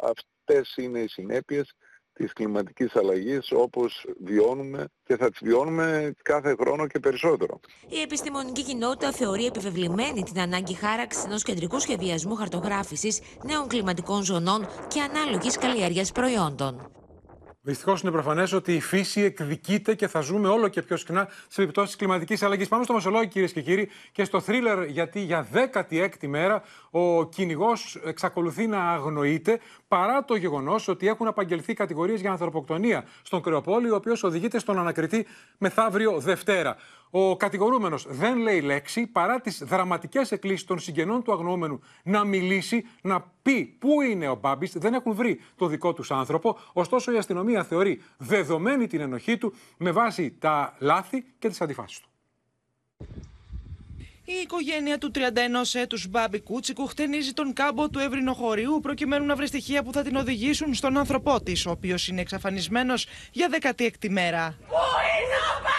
αυτές είναι οι συνέπειες της κλιματικής αλλαγής όπως βιώνουμε και θα τις βιώνουμε κάθε χρόνο και περισσότερο. Η επιστημονική κοινότητα θεωρεί επιβεβλημένη την ανάγκη χάραξης ενός κεντρικού σχεδιασμού χαρτογράφησης νέων κλιματικών ζωνών και ανάλογης καλλιέργειας προϊόντων. Δυστυχώς είναι προφανές ότι η φύση εκδικείται και θα ζούμε όλο και πιο συχνά σε επιπτώσεις της κλιματικής αλλαγής. Πάμε στο Μεσολόγιο, κυρίες και κύριοι, και στο θρίλερ, γιατί για 16η μέρα ο κυνηγός εξακολουθεί να αγνοείται παρά το γεγονός ότι έχουν απαγγελθεί κατηγορίες για ανθρωποκτονία στον Κρεοπόλη, ο οποίος οδηγείται στον ανακριτή μεθαύριο Δευτέρα. Ο κατηγορούμενος δεν λέει λέξη παρά τις δραματικές εκκλήσεις των συγγενών του αγνοούμενου να μιλήσει, να πει πού είναι ο Μπάμπης. Δεν έχουν βρει το δικό τους άνθρωπο. Ωστόσο, η αστυνομία θεωρεί δεδομένη την ενοχή του με βάση τα λάθη και τις αντιφάσεις του. Η οικογένεια του 31 έτους Μπάμπη Κούτσικου χτενίζει τον κάμπο του ευρυνοχωρίου προκειμένου να βρει στοιχεία που θα την οδηγήσουν στον άνθρωπό της, ο οποίος είναι εξαφανισμένος για 16η μέρα. Πού είναι ο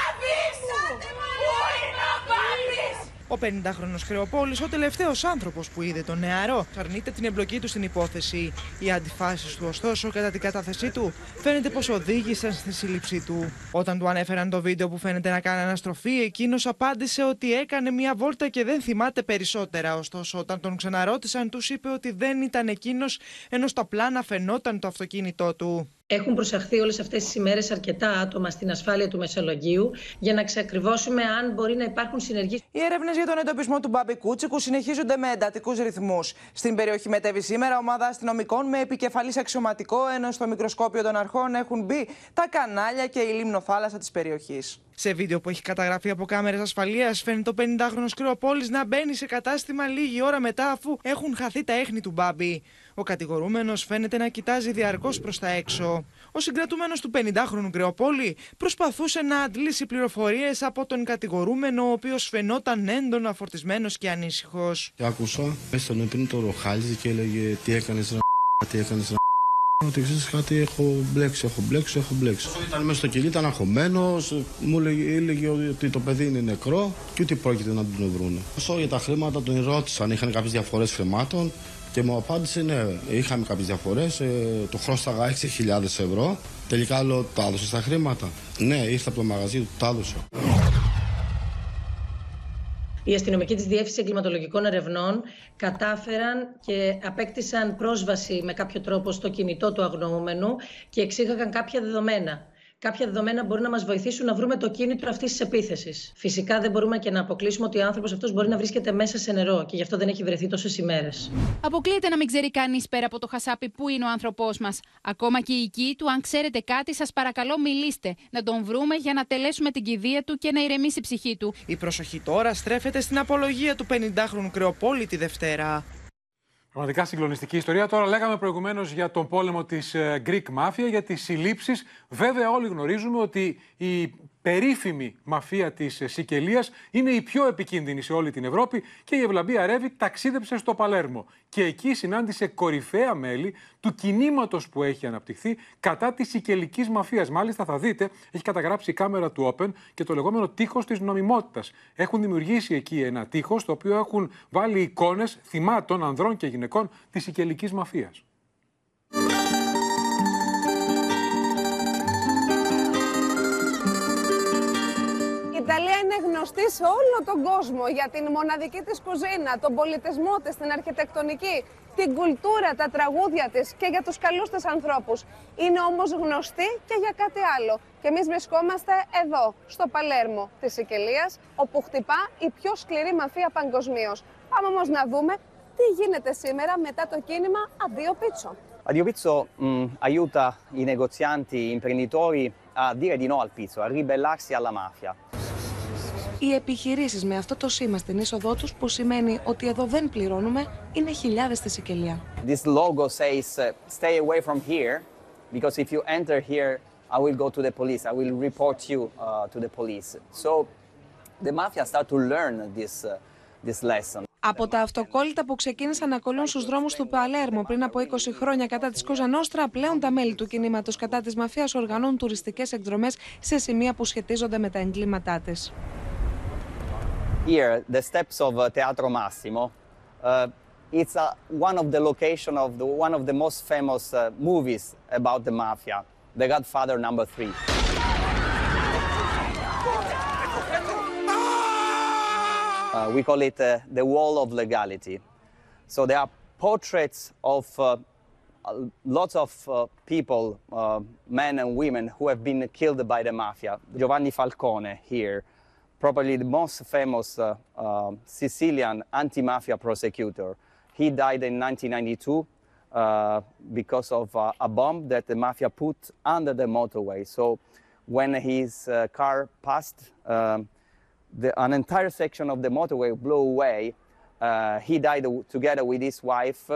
Ο 50χρονο Χρεοπόλης, ο τελευταίος άνθρωπος που είδε τον νεαρό, αρνείται την εμπλοκή του στην υπόθεση. Οι αντιφάσεις του, ωστόσο, κατά την κατάθεσή του, φαίνεται πως οδήγησαν στη σύλληψή του. Όταν του ανέφεραν το βίντεο που φαίνεται να κάνει αναστροφή, εκείνος απάντησε ότι έκανε μια βόλτα και δεν θυμάται περισσότερα. Ωστόσο, όταν τον ξαναρώτησαν, τους είπε ότι δεν ήταν εκείνος, ενώ στα πλάνα φαινόταν το αυτοκίνητό του. Έχουν προσαχθεί όλες αυτές τις ημέρες αρκετά άτομα στην ασφάλεια του Μεσολογγίου για να ξεκριβώσουμε αν μπορεί να υπάρχουν συνεργείς. Οι έρευνες για τον εντοπισμό του Μπάμπη Κούτσικου συνεχίζονται με εντατικούς ρυθμούς. Στην περιοχή μετέβη σήμερα ομάδα αστυνομικών με επικεφαλής αξιωματικό, ενώ στο μικροσκόπιο των αρχών έχουν μπει τα κανάλια και η λίμνο-θάλασσα της περιοχής. Σε βίντεο που έχει καταγραφεί από κάμερες ασφαλείας, φαίνεται το 50χρονο Κρυοπόλη να μπαίνει σε κατάστημα λίγη ώρα μετά, αφού έχουν χαθεί τα έχνη του Μπάμπη. Ο κατηγορούμενος φαίνεται να κοιτάζει διαρκώς προς τα έξω. Ο συγκρατούμενος του 50χρονου Κρεοπόλη προσπαθούσε να αντλήσει πληροφορίες από τον κατηγορούμενο, ο οποίος φαινόταν έντονα φορτισμένος και ανήσυχος. Και άκουσα, έστωνε πριν το ροχάλιζε και έλεγε Τι έκανες, τι έκανες, ότι ξέρεις κάτι, έχω μπλέξει, έχω μπλέξει, έχω μπλέξει. Ήταν μέσα στο κελί, ήταν αγχωμένος, μου έλεγε, έλεγε ότι το παιδί είναι νεκρό και ότι πρόκειται να τον βρούνε. Όσο για τα χρήματα τον ρώτησαν, είχαν κάποιες διαφορές χρημάτων και μου απάντησε ναι, είχαμε κάποιες διαφορές. Ε, το χρώσταγα 6.000 ευρώ. Τελικά λέω, τα έδωσε στα χρήματα. Ναι, ήρθε από το μαγαζί του, τα έδωσε. Οι αστυνομικοί της Διεύθυνσης Εγκληματολογικών Ερευνών κατάφεραν και απέκτησαν πρόσβαση με κάποιο τρόπο στο κινητό του αγνοούμενου και εξήγαγαν κάποια δεδομένα κάποια δεδομένα μπορούν να μας βοηθήσουν να βρούμε το κίνητρο αυτής της επίθεσης. Φυσικά δεν μπορούμε και να αποκλείσουμε ότι ο άνθρωπος αυτός μπορεί να βρίσκεται μέσα σε νερό και γι' αυτό δεν έχει βρεθεί τόσες ημέρες. Αποκλείεται να μην ξέρει κανείς πέρα από το χασάπι πού είναι ο άνθρωπός μας. Ακόμα και η οικοί του, αν ξέρετε κάτι, σας παρακαλώ μιλήστε. Να τον βρούμε για να τελέσουμε την κηδεία του και να ηρεμήσει η ψυχή του. Η προσοχή τώρα στρέφεται στην απολογία του 50χρονου Κρεοπόλη τη Δευτέρα. Πραγματικά συγκλονιστική ιστορία. Τώρα λέγαμε προηγουμένως για τον πόλεμο της ε, Greek Mafia, για τις συλλήψεις. Βέβαια, όλοι γνωρίζουμε ότι η περίφημη μαφία της Σικελίας είναι η πιο επικίνδυνη σε όλη την Ευρώπη και η Ευλαμπία Ρεύη ταξίδεψε στο Παλέρμο. Και εκεί συνάντησε κορυφαία μέλη του κινήματος που έχει αναπτυχθεί κατά της Σικελικής μαφίας. Μάλιστα, θα δείτε, έχει καταγράψει η κάμερα του Open και το λεγόμενο τείχος της νομιμότητας. Έχουν δημιουργήσει εκεί ένα τείχος, το οποίο έχουν βάλει εικόνες θυμάτων ανδρών και γυναικών της Σικελικής μαφίας. Είναι γνωστή σε όλο τον κόσμο για την μοναδική της κουζίνα, τον πολιτισμό της, την αρχιτεκτονική, την κουλτούρα, τα τραγούδια της και για τους καλούς της ανθρώπους. Είναι όμως γνωστή και για κάτι άλλο. Και εμείς βρισκόμαστε εδώ, στο Παλέρμο της Σικελίας, όπου χτυπά η πιο σκληρή μαφία παγκοσμίως. Πάμε όμως να δούμε τι γίνεται σήμερα μετά το κίνημα Αντίο Πίτσο. Addio Pizzo mh, aiuta i negozianti, i imprenditori a dire di no al pizzo, a ribellarsi alla mafia. Οι επιχειρήσεις με αυτό το σήμα στην είσοδό τους που σημαίνει ότι εδώ δεν πληρώνουμε είναι χιλιάδες στη Σικελία. This logo says, uh, stay away from here, because if you enter here, I will go to the police, I will report you uh, to the police. So the mafia start to learn this, uh, this lesson. Από τα αυτοκόλλητα που ξεκίνησαν να κολλούν στους δρόμους του Παλέρμο πριν από 20 χρόνια κατά της Κόζα Νόστρα, πλέον τα μέλη του κινήματος κατά της μαφίας οργανώνουν τουριστικές εκδρομές σε σημεία που σχετίζονται με τα εγκλήματά της. Here, the steps of uh, Teatro Massimo, uh, it's uh, one of the location of the, one of the most famous uh, movies about the mafia, The Godfather number three. Uh, we call it uh, the wall of legality. So there are portraits of lots of uh, people, uh, men and women, who have been killed by the mafia. Giovanni Falcone here, probably the most famous uh, uh, Sicilian anti-mafia prosecutor. He died in 1992 uh, because of uh, a bomb that the mafia put under the motorway. So when his uh, car passed, um, the, an entire section of the motorway blew away. Uh, he died together with his wife,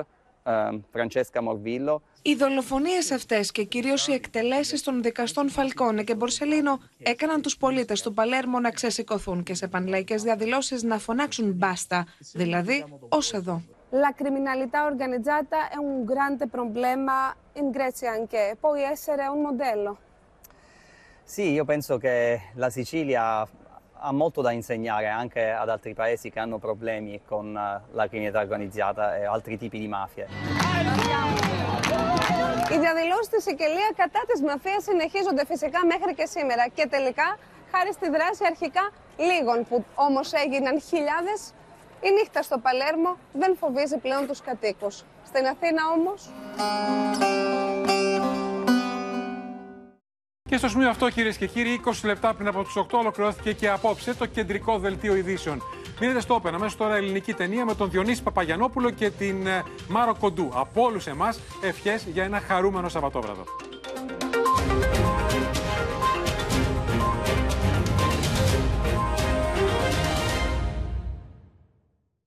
um, Francesca Morvillo. Οι δολοφονίες αυτές και κυρίως οι εκτελέσεις των δικαστών Φαλκόνε και Μπορσελίνο έκαναν τους πολίτες του Παλέρμο να ξεσηκωθούν και σε πανλαϊκές διαδηλώσεις να φωνάξουν μπάστα, δηλαδή ως εδώ. La criminalità organizzata è un grande problema in Grecia anche, può essere un modello. Sì, io penso che la Sicilia ha molto da insegnare anche ad altri paesi che hanno problemi con eh, la criminalità organizzata e altri tipi di mafie. Οι διαδηλώσεις στη Σικελία κατά της μαφίας συνεχίζονται φυσικά μέχρι και σήμερα. Και τελικά, χάρη στη δράση αρχικά λίγων που όμως έγιναν χιλιάδες, η νύχτα στο Παλέρμο δεν φοβίζει πλέον τους κατοίκους. Στην Αθήνα όμω. Και στο σημείο αυτό, κυρίες και κύριοι, 20 λεπτά πριν από του 8 ολοκληρώθηκε και απόψε το κεντρικό δελτίο ειδήσεων. Μείνετε στο Open, αμέσως τώρα ελληνική ταινία με τον Διονύση Παπαγιανόπουλο και την ε, Μάρο Κοντού. Από όλους εμάς, ευχές για ένα χαρούμενο Σαββατόβραδο.